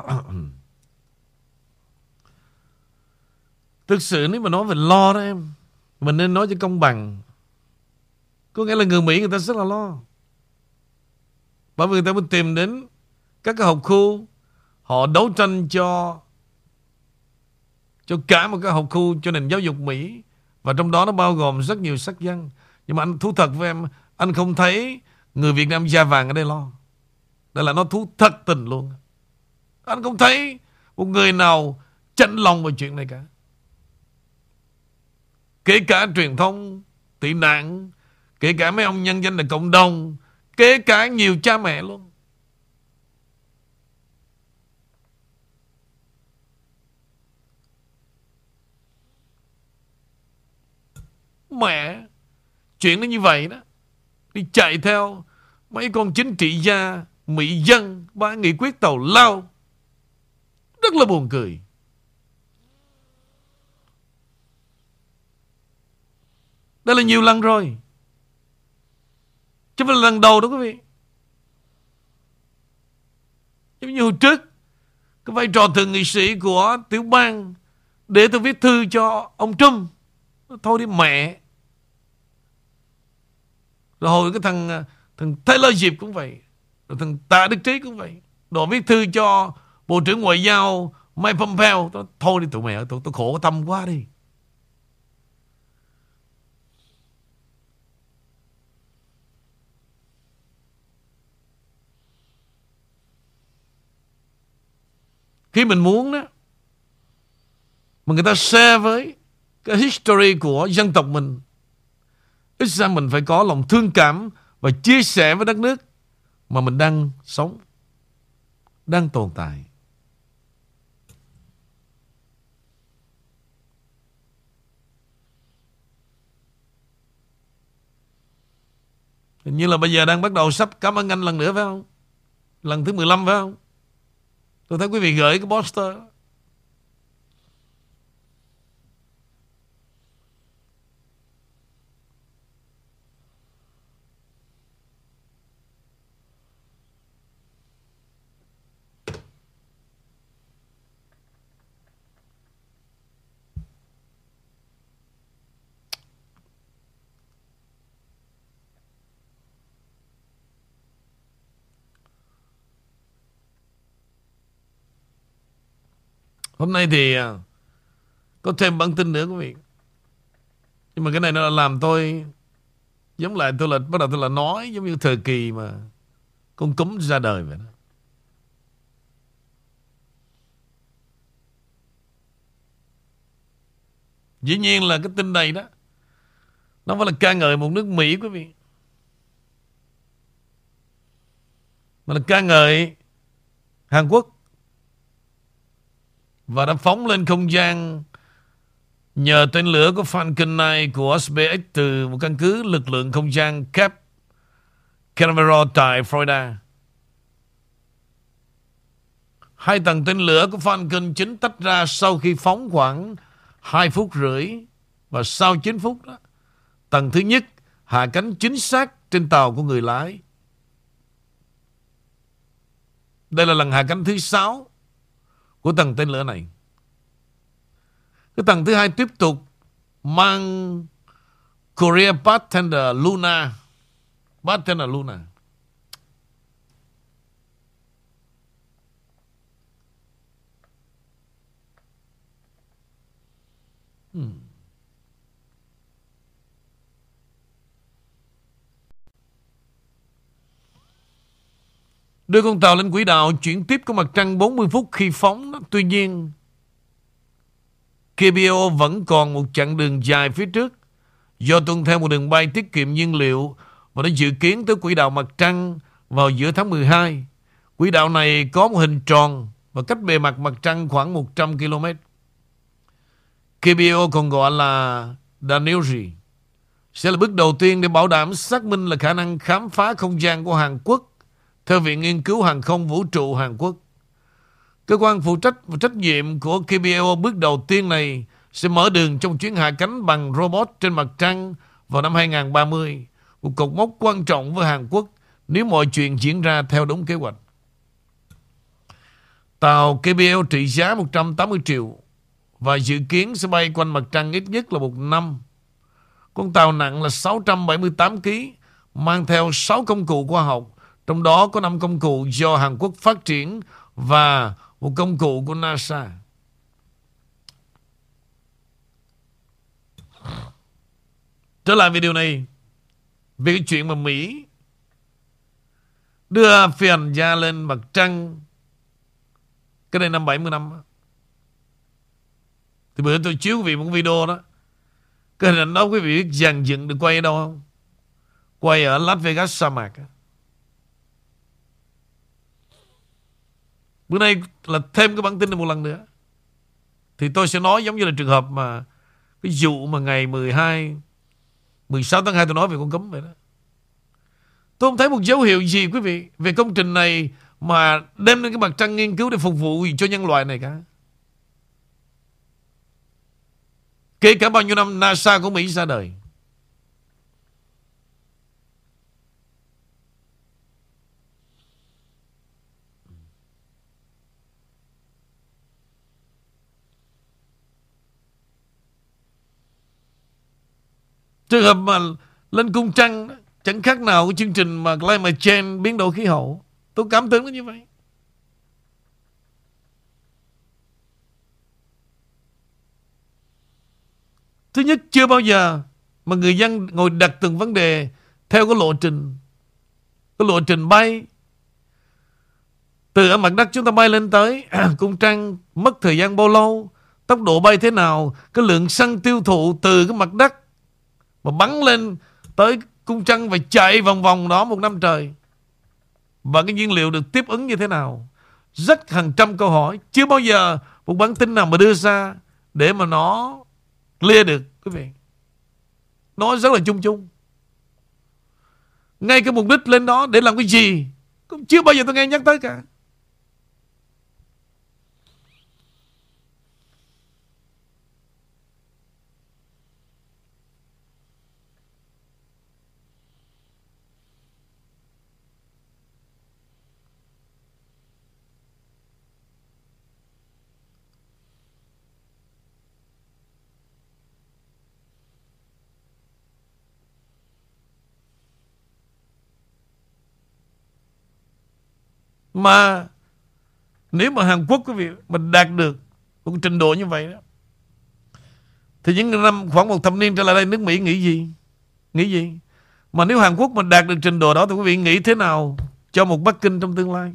Thực sự nếu mà nói về lo đó em Mình nên nói cho công bằng. Có nghĩa là người Mỹ người ta rất là lo. Bởi vì người ta mới tìm đến Các cái học khu Họ đấu tranh cho Cho cả một cái học khu Cho nền giáo dục Mỹ. Và trong đó nó bao gồm rất nhiều sắc dân Nhưng mà anh thú thật với em, Anh không thấy người Việt Nam da vàng ở đây lo. Đây là nó thú thật tình luôn. Anh không thấy Một người nào chạnh lòng về chuyện này cả. Kể cả truyền thông, tị nạn, Kể cả mấy ông nhân danh là cộng đồng, Kể cả nhiều cha mẹ luôn. Mẹ. Chuyện nó như vậy đó. Đi chạy theo Mấy con chính trị gia Mỹ dân, Ba nghị quyết tàu lao. Rất là buồn cười. Đây là nhiều lần rồi. Chứ không phải là lần đầu đó quý vị. Giống như hồi trước, Cái vai trò thường nghị sĩ của tiểu bang Để tôi viết thư cho ông Trump. Thôi đi mẹ. Rồi hồi cái thằng à, Thằng Taylor Diệp cũng vậy Rồi thằng Tạ Đức Trí cũng vậy. Đồ viết thư cho Bộ trưởng Ngoại giao Mike Pompeo. Tôi, Thôi đi tụi mày, tôi, tôi khổ tâm quá đi. Khi mình muốn đó Mà người ta share với Cái history của dân tộc mình Ít ra mình phải có lòng thương cảm Và chia sẻ với đất nước Mà mình đang sống, Đang tồn tại Hình như là bây giờ đang bắt đầu sắp cảm ơn anh lần nữa phải không? Lần thứ 15 phải không? Tôi thấy quý vị gửi cái poster Hôm nay thì à, có thêm bản tin nữa quý vị. Nhưng mà cái này nó làm tôi giống lại tôi là, bắt đầu tôi là nói giống như thời kỳ mà con cúm ra đời vậy đó. Dĩ nhiên là cái tin này đó, Nó phải là ca ngợi một nước Mỹ quý vị Mà là ca ngợi Hàn Quốc và đã phóng lên không gian nhờ tên lửa của Falcon 9 của SpaceX từ một căn cứ lực lượng không gian Cape Canaveral tại Florida. Hai tầng tên lửa của Falcon 9 tách ra sau khi phóng khoảng 2 phút rưỡi và sau 9 phút đó, tầng thứ nhất hạ cánh chính xác trên tàu của người lái. Đây là lần hạ cánh thứ 6 của tầng tên lửa này. Cái tầng thứ hai tiếp tục mang Korea Bartender Luna. Bartender Luna. Hmm. Đưa con tàu lên quỹ đạo chuyển tiếp của mặt trăng 40 phút khi phóng. Tuy nhiên, KBO vẫn còn một chặng đường dài phía trước do tuân theo một đường bay tiết kiệm nhiên liệu và đã dự kiến tới quỹ đạo mặt trăng vào giữa tháng 12. Quỹ đạo này có một hình tròn và cách bề mặt mặt trăng khoảng 100 km. KBO còn gọi là Danuji sẽ là bước đầu tiên để bảo đảm xác minh là khả năng khám phá không gian của Hàn Quốc theo Viện Nghiên cứu Hàng không Vũ trụ Hàn Quốc. Cơ quan phụ trách và trách nhiệm của KBO bước đầu tiên này sẽ mở đường trong chuyến hạ cánh bằng robot trên mặt trăng vào năm 2030. Một cột mốc quan trọng với Hàn Quốc nếu mọi chuyện diễn ra theo đúng kế hoạch. Tàu KBL trị giá 180 triệu và dự kiến sẽ bay quanh mặt trăng ít nhất là một năm. Con tàu nặng là 678 kg, mang theo 6 công cụ khoa học trong đó có 5 công cụ do Hàn Quốc phát triển và một công cụ của NASA. Trở lại video này, về cái chuyện mà Mỹ đưa phi hành gia lên mặt trăng cái này năm 70 năm thì bữa tôi chiếu quý vị một video đó Cái hình ảnh đó quý vị biết dàn dựng được quay ở đâu không? Quay ở Las Vegas sa mạc. Bữa nay là thêm cái bản tin này một lần nữa. Thì tôi sẽ nói giống như là trường hợp mà cái vụ mà ngày 12 16 tháng 2 tôi nói về con cấm vậy đó. Tôi không thấy một dấu hiệu gì, quý vị, về công trình này mà đem lên cái mặt trăng nghiên cứu để phục vụ cho nhân loại này cả. Kể cả bao nhiêu năm NASA của Mỹ ra đời. Trường hợp mà lên cung trăng chẳng khác nào cái chương trình mà climate change, biến đổi khí hậu. Tôi cảm tưởng nó như vậy. Thứ nhất, chưa bao giờ mà người dân ngồi đặt từng vấn đề theo cái lộ trình, cái lộ trình bay từ ở mặt đất chúng ta bay lên tới, cung trăng, mất thời gian bao lâu, tốc độ bay thế nào, cái lượng xăng tiêu thụ từ cái mặt đất mà bắn lên tới cung trăng và chạy vòng vòng đó một năm trời. Và cái nhiên liệu được tiếp ứng như thế nào? Rất hàng trăm câu hỏi, chưa bao giờ một bản tin nào mà đưa ra để mà nó clear được, quý vị. Nó rất là chung chung. Ngay cái mục đích lên đó để làm cái gì cũng chưa bao giờ tôi nghe nhắc tới cả. Mà nếu mà Hàn Quốc quý vị mình đạt được một trình độ như vậy đó, thì những năm, khoảng một thập niên trở lại đây, nước Mỹ nghĩ gì? Nghĩ gì? Mà nếu Hàn Quốc mình đạt được trình độ đó, thì quý vị nghĩ thế nào cho một Bắc Kinh trong tương lai?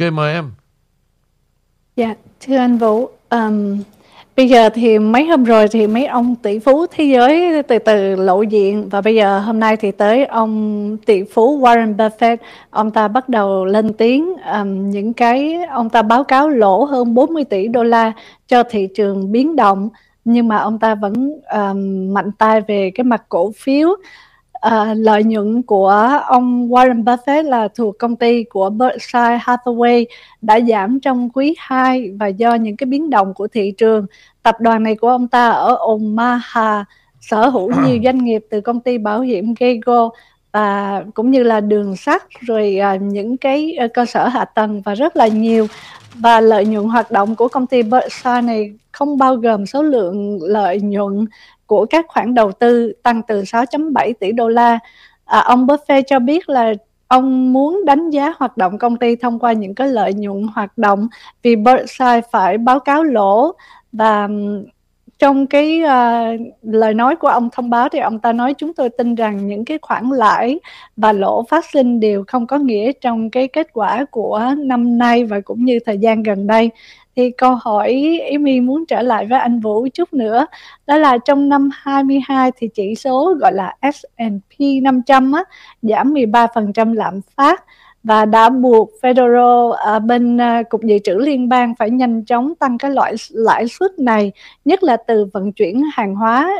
Ok mời em. Dạ, thưa anh Vũ, um, bây giờ thì mấy hôm rồi thì mấy ông tỷ phú thế giới từ từ lộ diện và bây giờ hôm nay thì tới ông tỷ phú Warren Buffett, ông ta bắt đầu lên tiếng um, những cái ông ta báo cáo lỗ hơn 40 tỷ đô la cho thị trường biến động nhưng mà ông ta vẫn um, mạnh tay về cái mặt cổ phiếu À, lợi nhuận của ông Warren Buffett là thuộc công ty của Berkshire Hathaway đã giảm trong quý 2 và do những cái biến động của thị trường. Tập đoàn này của ông ta ở Omaha sở hữu nhiều doanh nghiệp từ công ty bảo hiểm Geico và cũng như là đường sắt rồi à, những cái uh, cơ sở hạ tầng và rất là nhiều và lợi nhuận hoạt động của công ty Berkshire này không bao gồm số lượng lợi nhuận của các khoản đầu tư tăng từ 6.7 tỷ đô la. À, ông Buffett cho biết là ông muốn đánh giá hoạt động công ty thông qua những cái lợi nhuận hoạt động vì Berkshire phải báo cáo lỗ và trong cái uh, lời nói của ông thông báo thì ông ta nói chúng tôi tin rằng những cái khoản lãi và lỗ phát sinh đều không có nghĩa trong cái kết quả của năm nay và cũng như thời gian gần đây thì câu hỏi Amy muốn trở lại với anh Vũ chút nữa đó là trong năm 22 thì chỉ số gọi là S&P 500 á, giảm 13% lạm phát và đã buộc Federal à, bên à, cục dự trữ liên bang phải nhanh chóng tăng cái loại lãi suất này nhất là từ vận chuyển hàng hóa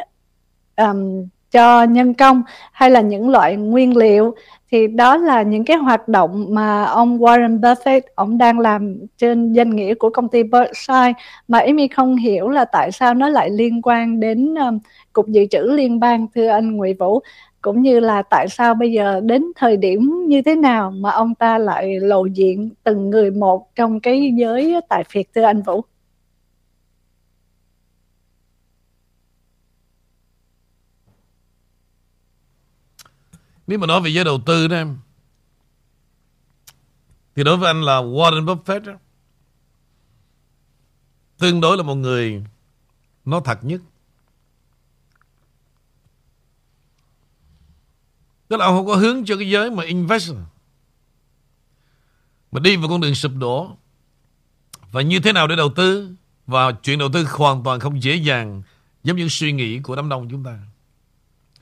um, cho nhân công hay là những loại nguyên liệu thì đó là những cái hoạt động mà ông Warren Buffett ông đang làm trên danh nghĩa của công ty Berkshire. Mà Amy không hiểu là tại sao nó lại liên quan đến um, cục dự trữ liên bang thưa anh Nguyễn Vũ? Cũng như là tại sao bây giờ đến thời điểm như thế nào mà ông ta lại lộ diện từng người một trong cái giới tài phiệt thưa anh Vũ? Nếu mà nói về giới đầu tư đó em Thì đối với anh là Warren Buffett đó, Tương đối là một người Nó thật nhất. Tức là ông không có hướng cho cái giới mà invest Mà đi vào con đường sụp đổ. Và như thế nào để đầu tư? Và chuyện đầu tư hoàn toàn không dễ dàng Giống như suy nghĩ của đám đông chúng ta.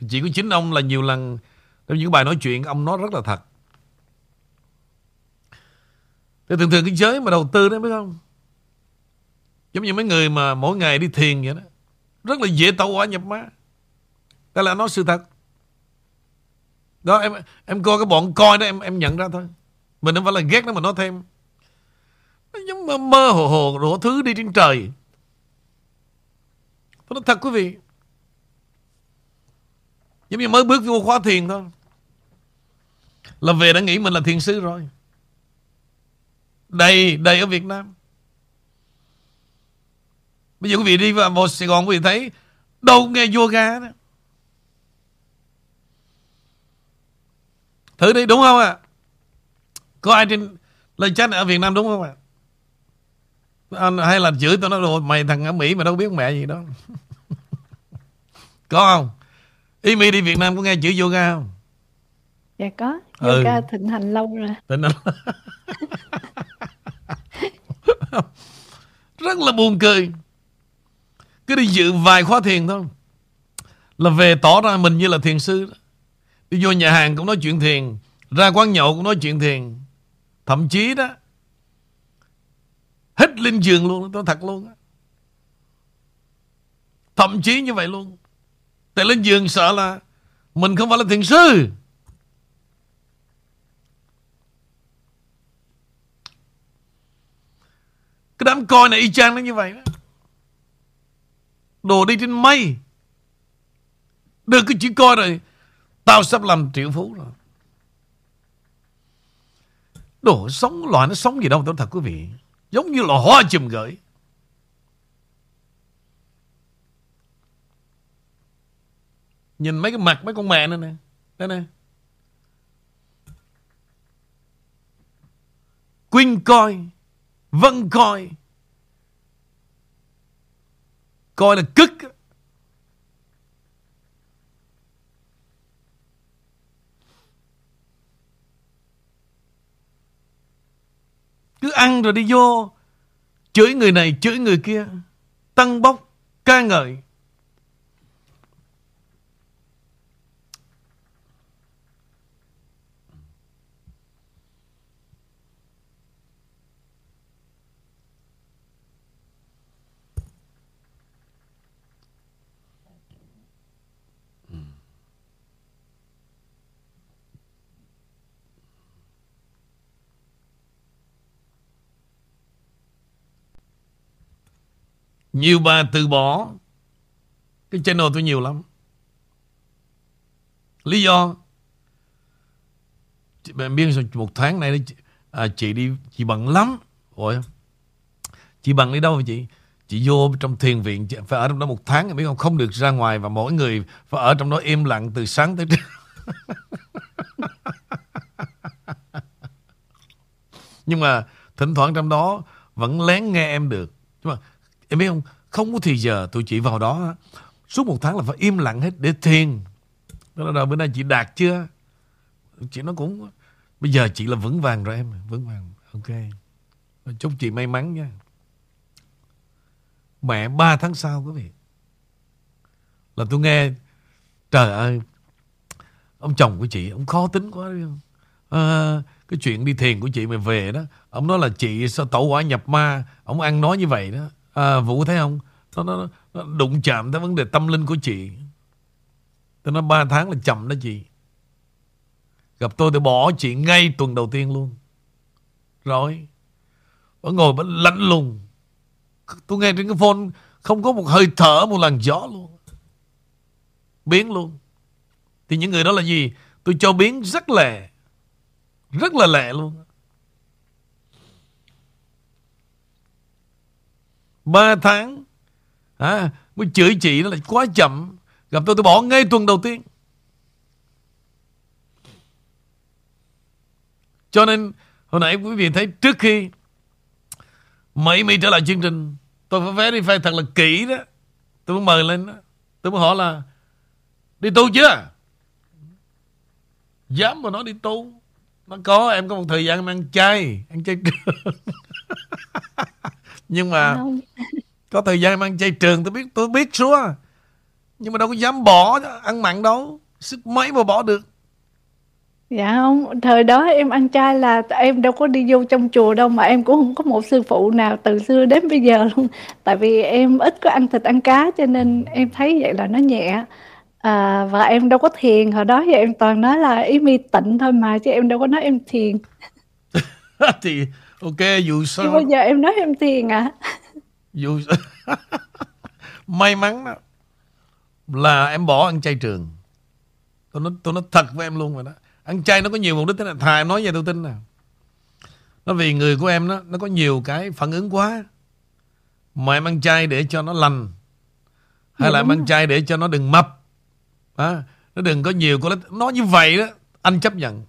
Chỉ có chính ông là nhiều lần trong những bài nói chuyện ông nói rất là thật. Thì thường thường cái giới mà đầu tư đó biết không? Giống như mấy người mà mỗi ngày đi thiền vậy đó. Rất là dễ tẩu quả nhập ma. Đó là nói sự thật. Đó em em coi cái bọn coi đó em em nhận ra thôi. Mình không phải là ghét nó mà nói thêm. Nó giống mơ, mơ hồ hồ Đổ thứ đi trên trời. Tôi nói thật quý vị Giống như mới bước vô khóa thiền thôi. Là về đã nghĩ mình là thiền sư rồi. Đầy, đầy ở Việt Nam. Bây giờ quý vị đi vào một Sài Gòn quý vị thấy Đâu nghe yoga đó. Thử đi đúng không ạ? À? Có ai trên lời chat ở Việt Nam đúng không ạ? À? Hay là chửi tôi nói rồi Mày thằng ở Mỹ mà đâu biết mẹ gì đó Có không? Ý đi Việt Nam có nghe chữ yoga không? Dạ có. Ừ. Yoga ừ. thịnh hành lâu rồi. Thịnh hành. Rất là buồn cười. Cứ đi dự vài khóa thiền thôi. Là về tỏ ra mình như là thiền sư. Đi vô nhà hàng cũng nói chuyện thiền. Ra quán nhậu cũng nói chuyện thiền. Thậm chí đó. Hết lên giường luôn. Tôi thật luôn. Thậm chí như vậy luôn. Tại lên giường sợ là Mình không phải là thiền sư. Cái đám coi này y chang nó như vậy đó. Đồ đi trên mây. Được cái chữ coi rồi, Tao sắp làm triệu phú rồi. Đồ sống, loài nó sống gì đâu, tôi thật quý vị. Giống như là hoa chùm gửi. Nhìn mấy cái mặt mấy con mẹ nữa nè. Đây nè. Quynh coi Vân coi. Coi là cức. Cứ ăn rồi đi vô, Chửi người này, chửi người kia. Tăng bốc, ca ngợi. Nhiều bà từ bỏ. Cái channel tôi nhiều lắm. Lý do? Bạn biết một tháng này à, Chị đi Chị bận lắm. Ôi Chị bận đi đâu vậy chị? Chị vô trong thiền viện chị Phải ở trong đó một tháng biết không? Không được ra ngoài Và mỗi người phải ở trong đó im lặng Từ sáng tới Nhưng mà Thỉnh thoảng trong đó Vẫn lén nghe em được. Nhưng mà Em biết không? Không có thì giờ tụi chị vào đó Suốt một tháng là phải im lặng hết để thiền. Đó là bữa nay chị đạt chưa? Chị nó cũng Bây giờ chị là vững vàng rồi em Vững vàng Ok. Chúc chị may mắn nha. Mẹ ba tháng sau quý vị. Là tôi nghe Trời ơi Ông chồng của chị Ông khó tính quá không à, ờ, Cái chuyện đi thiền của chị mà về đó Ông nói là chị sao tẩu quả nhập ma Ông ăn nói như vậy đó à, Vũ thấy không? Nó, nó, nó đụng chạm tới vấn đề tâm linh của chị. Tôi nói 3 tháng là chậm đó chị. Gặp tôi thì bỏ chị ngay tuần đầu tiên luôn. Rồi Bà ngồi bà lạnh lùng. Tôi nghe trên cái phone Không có một hơi thở một làn gió luôn. Biến luôn. Thì những người đó là gì? Tôi cho biến rất lẹ Rất là lẹ luôn. Ba tháng. À, Mới chửi chị nó là quá chậm. Gặp tôi tôi bỏ ngay tuần đầu tiên. Cho nên Hồi nãy quý vị thấy trước khi Mấy mi trở lại chương trình Tôi phải verify thật là kỹ đó. Tôi mới mời lên đó. Tôi mới hỏi là Đi tu chưa? Dám mà nói đi tu. Nó có em có một thời gian em ăn chay Ăn chay trường Nhưng mà Không. Có thời gian em ăn chay trường tôi biết tôi biết số Nhưng mà đâu có dám bỏ ăn mặn đâu Sức mấy mà bỏ được Dạ không, thời đó em ăn chay là em đâu có đi vô trong chùa đâu mà em cũng không có một sư phụ nào từ xưa đến bây giờ luôn. Tại vì em ít có ăn thịt ăn cá cho nên em thấy vậy là nó nhẹ. À, và em đâu có thiền hồi đó thì em toàn nói là ý mi tịnh thôi mà chứ em đâu có nói em thiền. Thì ok dù sao bao giờ em nói em thiền à? dù may mắn đó. Là em bỏ ăn chay trường. Tôi nói tôi nói thật với em luôn rồi đó. Ăn chay nó có nhiều mục đích thế này. Thà em nói về tôi tin nè. Nó vì người của em đó nó có nhiều cái phản ứng quá. Mà em ăn chay để cho nó lành. Hay là em ăn chay để cho nó đừng mập. À, nó đừng có nhiều có nó như vậy đó. Anh chấp nhận.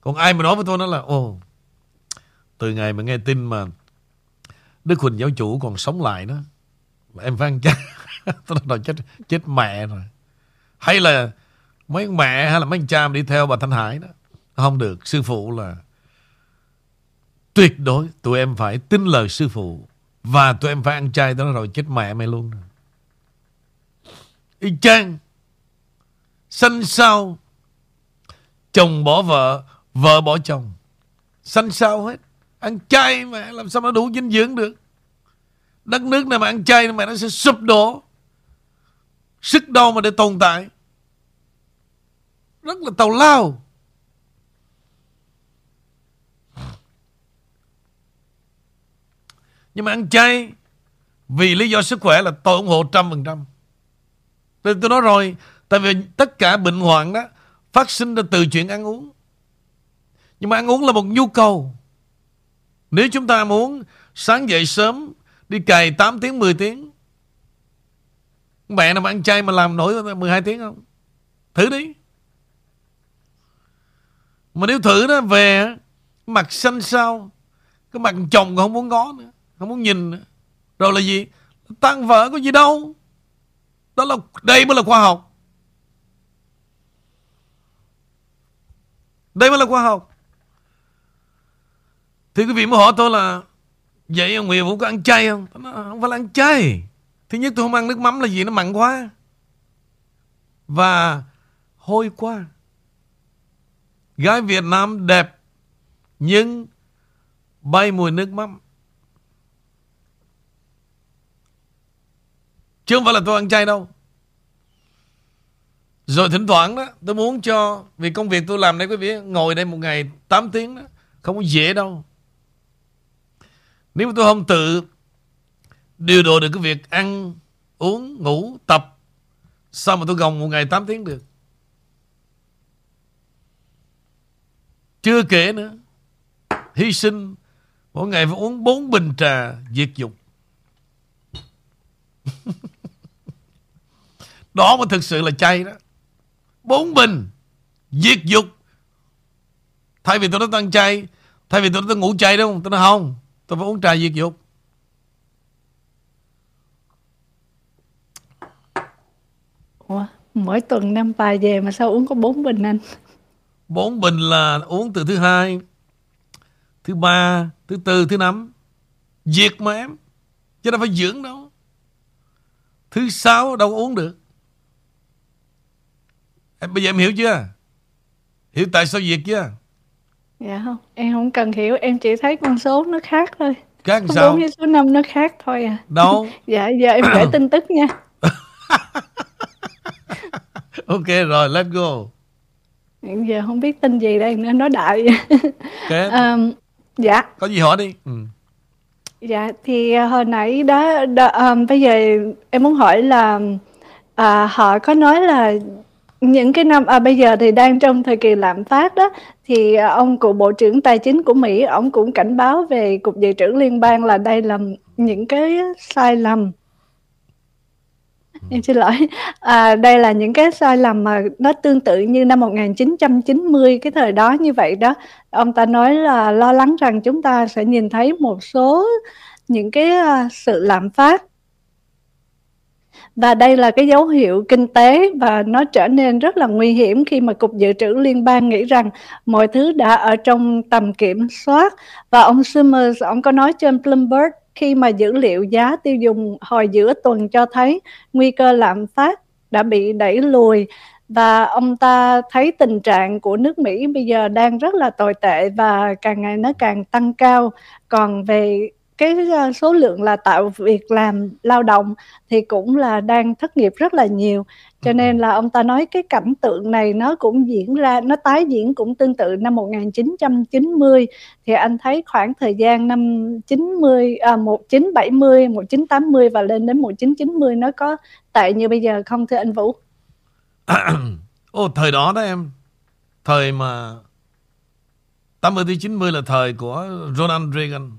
Còn ai mà nói với tôi nó là ồ từ ngày mà nghe tin mà Đức Huỳnh giáo chủ còn sống lại đó Mà Em phải ăn Tôi nói chết, chết mẹ rồi. Hay là mấy mẹ hay là mấy anh cha đi theo bà Thanh Hải đó Không được. Sư phụ là Tuyệt đối tụi em phải tin lời sư phụ Và tụi em phải ăn chay Đó rồi chết mẹ mày luôn. Rồi. Y chang Sanh sao Chồng bỏ vợ Vợ bỏ chồng. Sanh sao hết. Ăn chay mà, làm sao nó đủ dinh dưỡng được? Đất nước này mà ăn chay mà nó sẽ sụp đổ. Sức đâu mà để tồn tại. Rất là tào lao. Nhưng mà ăn chay, Vì lý do sức khỏe là tôi ủng hộ trăm phần trăm. Tôi tôi nói rồi, Tại vì tất cả bệnh hoạn đó, Phát sinh ra từ chuyện ăn uống. Nhưng mà ăn uống là một nhu cầu. Nếu chúng ta muốn Sáng dậy sớm, Đi cày 8 tiếng 10 tiếng, Mẹ nào mà ăn chay mà làm nổi 12 tiếng không? Thử đi. Mà nếu thử đó, về, Mặt xanh sao, Cái mặt chồng không muốn ngó nữa, Không muốn nhìn nữa. Rồi là gì? Tăng vợ có gì đâu. Đó là, Đây mới là khoa học. Đây mới là khoa học. Thì quý vị mới hỏi tôi là Vậy ông Nguyễn Vũ có ăn chay không? Tôi nói, ờ, không phải là ăn chay. Thứ nhất tôi không ăn nước mắm là gì nó mặn quá. Và hôi quá. Gái Việt Nam đẹp nhưng bay mùi nước mắm. Chứ không phải là tôi ăn chay đâu. Rồi thỉnh thoảng đó tôi muốn cho vì công việc tôi làm đây quý vị ngồi đây một ngày 8 tiếng đó không có dễ đâu. Nếu mà tôi không tự điều độ được cái việc ăn, uống, ngủ, tập Sao mà tôi gồng một ngày 8 tiếng được? Chưa kể nữa Hy sinh Mỗi ngày phải uống 4 bình trà diệt dục. Đó mới thực sự là chay đó. 4 bình Diệt dục. Thay vì tôi nói tôi ăn chay Thay vì tôi nói tôi ngủ chay đúng không? Tôi nói không. Tôi phải uống trà diệt dục. Ủa, mỗi tuần năm bài về mà sao uống có bốn bình anh? Bốn bình là uống từ thứ hai Thứ ba Thứ tư, thứ năm. Diệt mà em Chứ đâu phải dưỡng đâu. Thứ sáu đâu uống được. Em, Bây giờ em hiểu chưa? Hiểu tại sao diệt chưa Dạ không, em không cần hiểu, em chỉ thấy con số nó khác thôi. Khác làm Số sao 4 với số 5 nó khác thôi à. Đâu Dạ, giờ em gửi tin tức nha. ok rồi let's go giờ không biết tin gì đây nên nói đại okay. um, dạ có gì hỏi đi ừ. dạ thì à, hồi nãy đó, đó um, bây giờ em muốn hỏi là à, họ có nói là những cái năm à, bây giờ thì đang trong thời kỳ lạm phát đó thì à, ông cựu bộ trưởng tài chính của Mỹ ông cũng cảnh báo về cục dự trữ liên bang là đây là những cái sai lầm Em xin lỗi. À, đây là những cái sai lầm mà nó tương tự như năm 1990 cái thời đó như vậy đó. Ông ta nói là lo lắng rằng chúng ta sẽ nhìn thấy một số những cái à, sự lạm phát và đây là cái dấu hiệu kinh tế và nó trở nên rất là nguy hiểm khi mà Cục Dự trữ Liên bang nghĩ rằng mọi thứ đã ở trong tầm kiểm soát. Và ông Summers, ông có nói trên Bloomberg khi mà dữ liệu giá tiêu dùng hồi giữa tuần cho thấy nguy cơ lạm phát đã bị đẩy lùi và ông ta thấy tình trạng của nước Mỹ bây giờ đang rất là tồi tệ và càng ngày nó càng tăng cao. Còn về cái ờ, số lượng là tạo việc làm lao động thì cũng là đang thất nghiệp rất là nhiều. Cho nên là ông ta nói cái cảnh tượng này nó cũng diễn ra nó tái diễn cũng tương tự năm 1990 thì anh thấy khoảng thời gian năm 90 à, 1970 1980 và lên đến 1990 nó có tệ như bây giờ không thưa anh Vũ? Ồ thời đó đó em. Thời mà 80 tới 90 là thời của Ronald Reagan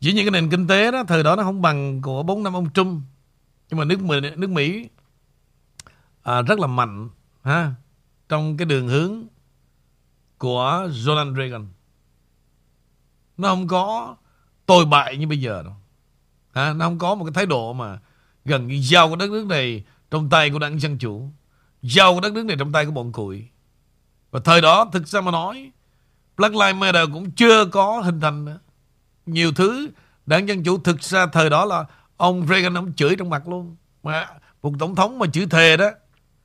chỉ những cái nền kinh tế đó thời đó nó không bằng của bốn năm ông Trump. Nhưng mà nước Mỹ, nước Mỹ à, rất là mạnh ha trong cái đường hướng của Ronald Reagan. Nó không có tồi bại như bây giờ đâu ha nó không có một cái thái độ mà gần như giao của đất nước này trong tay của đảng dân chủ giao của đất nước này trong tay của bọn cụi và thời đó thực ra mà nói Black Lives Matter cũng chưa có hình thành nữa nhiều thứ đảng Dân Chủ thực ra thời đó là ông Reagan ông chửi trong mặt luôn. Mà một tổng thống mà chửi thề đó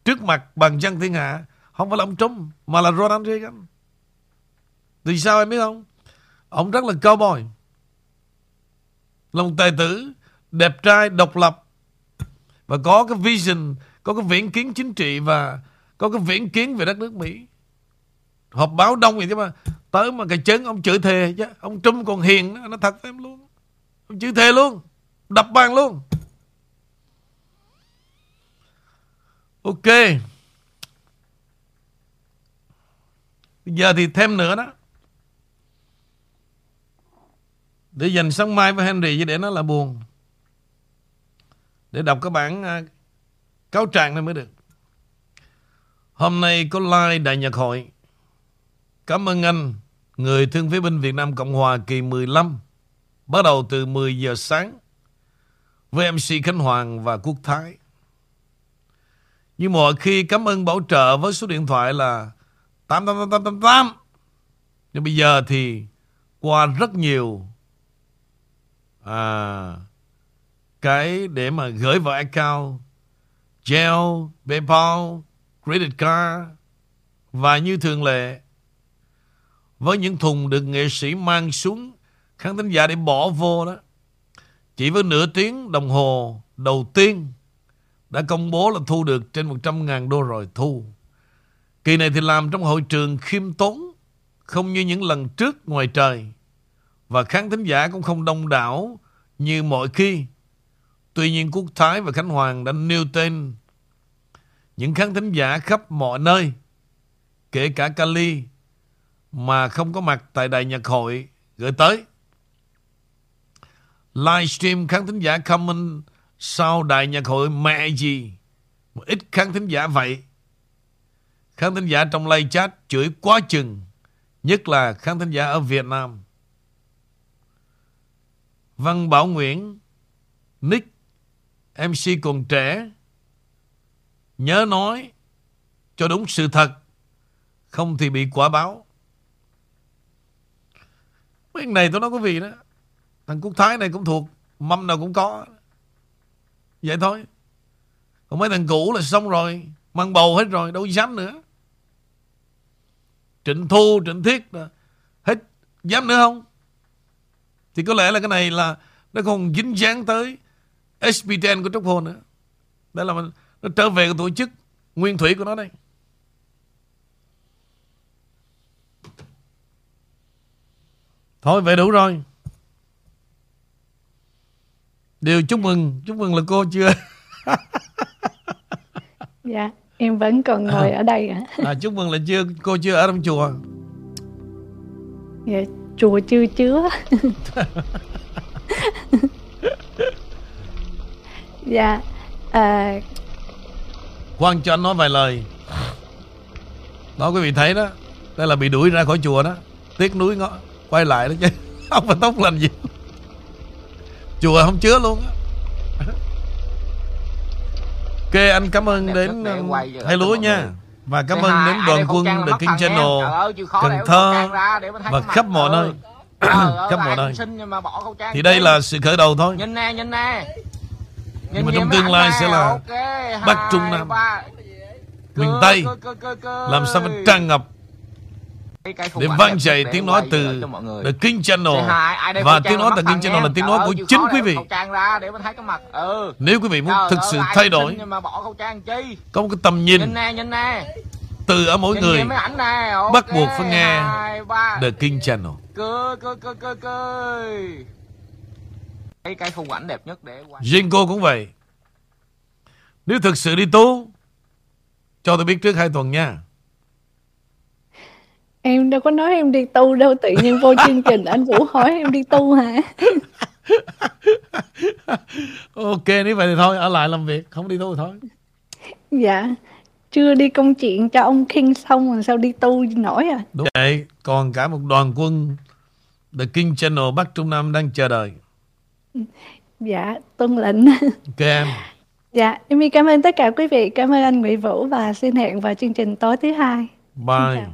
trước mặt bằng dân thiên hạ không phải là ông Trump mà là Ronald Reagan. Vì sao em biết không? Ông rất là cowboy. Là một tài tử đẹp trai, độc lập và có cái vision, có cái viễn kiến chính trị và có cái viễn kiến về đất nước Mỹ. Họp báo đông vậy chứ mà tới mà cái chân ông chửi thề chứ, ông Trump còn hiền nó thật với em luôn. Ông chửi thề luôn, đập bàn luôn. Ok. Bây giờ thì thêm nữa đó. Để dành sáng mai với Henry chứ để nó là buồn. Để đọc cái bản à, cáo trạng này mới được. Hôm nay có like đại nhạc hội. Cảm ơn anh. Người thương phế binh Việt Nam Cộng Hòa kỳ 15 bắt đầu từ 10 giờ sáng với MC Khánh Hoàng và Quốc Thái. Như mọi khi cảm ơn bảo trợ với số điện thoại là 88888. Nhưng bây giờ thì qua rất nhiều à, cái để mà gửi vào account Gel, PayPal, Credit Card và như thường lệ với những thùng được nghệ sĩ mang xuống khán thính giả để bỏ vô đó. Chỉ với nửa tiếng đồng hồ đầu tiên đã công bố là thu được trên 100.000 đô rồi thu. Kỳ này thì làm trong hội trường khiêm tốn, không như những lần trước ngoài trời. Và khán thính giả cũng không đông đảo như mọi khi. Tuy nhiên Quốc Thái và Khánh Hoàng đã nêu tên những khán thính giả khắp mọi nơi, kể cả Cali, mà không có mặt tại Đại Nhạc Hội, gửi tới. Livestream khán thính giả comment sau Đại Nhạc Hội mẹ gì. mà ít khán thính giả vậy. Khán thính giả trong live chat chửi quá chừng. Nhất là khán thính giả ở Việt Nam. Văn Bảo Nguyễn, Nick MC còn trẻ, Nhớ nói Cho đúng sự thật, Không thì bị quả báo Mấy này tôi nói quý vị đó. Thằng Quốc Thái này cũng thuộc Mâm nào cũng có. Vậy thôi. Còn mấy thằng cũ là xong rồi Mang bầu hết rồi đâu dám nữa. Trịnh Thu, Trịnh Thiết à, Hết. Dám nữa không? Thì có lẽ là cái này là Nó còn dính dáng tới SP10 của Trúc Hồ nữa. Đây là Nó trở về cái tổ chức nguyên thủy của nó đây. Thôi vậy đủ rồi. Điều chúc mừng, chúc mừng là cô chưa. Dạ, em vẫn còn ngồi ở đây ạ. À, chúc mừng là chưa cô chưa ở trong chùa. Dạ, chùa chưa chứa. dạ, à, Khoan cho anh nói vài lời. Đó quý vị thấy đó, đây là bị đuổi ra khỏi chùa đó. Tiếc núi ngó quay lại đó chứ. Không phải tốt lành gì. Chùa không chứa luôn á. Ok anh cảm ơn đến để um, lúa nha. Và cảm ơn đến đoàn quân The King. Channel. Cần Thơ và khắp mọi nơi. khắp mọi nơi. Thì đây là sự khởi đầu thôi. nhìn nè nhìn nè Nhưng mà trong tương lai sẽ là Bắc Trung Nam, miền Tây. Làm sao mà tràn ngập để vang dậy tiếng nói từ. The King Channel. Và tiếng nói từ King Channel là tiếng nói của chính quý vị. khẩu trang ra để mình thấy cái mặt ừ Nếu quý vị muốn thực sự thay đổi, xinh nhưng mà bỏ khẩu trang chi có một cái tầm nhìn nhìn nè nhìn nè từ ở mỗi người bắt buộc phải nghe. The King Channel. cái cây khung ảnh đẹp nhất để cô cũng vậy. Nếu thực sự đi tu, cho tôi biết trước hai tuần nha. Em đâu có nói em đi tu đâu, tự nhiên vô chương trình anh Vũ hỏi em đi tu hả? Ok, nếu vậy thì thôi, ở lại làm việc, không đi tu thì thôi. Dạ, chưa đi công chuyện cho ông King xong rồi sao đi tu nổi à? Đúng vậy, còn cả một đoàn quân The King Channel Bắc Trung Nam đang chờ đợi. Dạ, tuân lệnh. Ok em. Dạ, em cảm ơn tất cả quý vị, cảm ơn anh Nguyễn Vũ và xin hẹn vào chương trình tối thứ hai. Bye.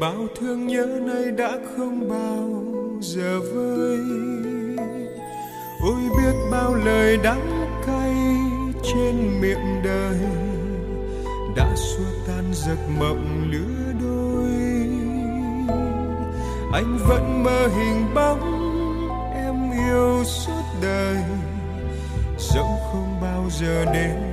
bao thương nhớ nay đã không bao giờ vơi. Ôi biết bao lời đắng cay trên miệng đời, đã xua tan giấc mộng lứa đôi. Anh vẫn mơ hình bóng em yêu suốt đời dẫu không bao giờ đến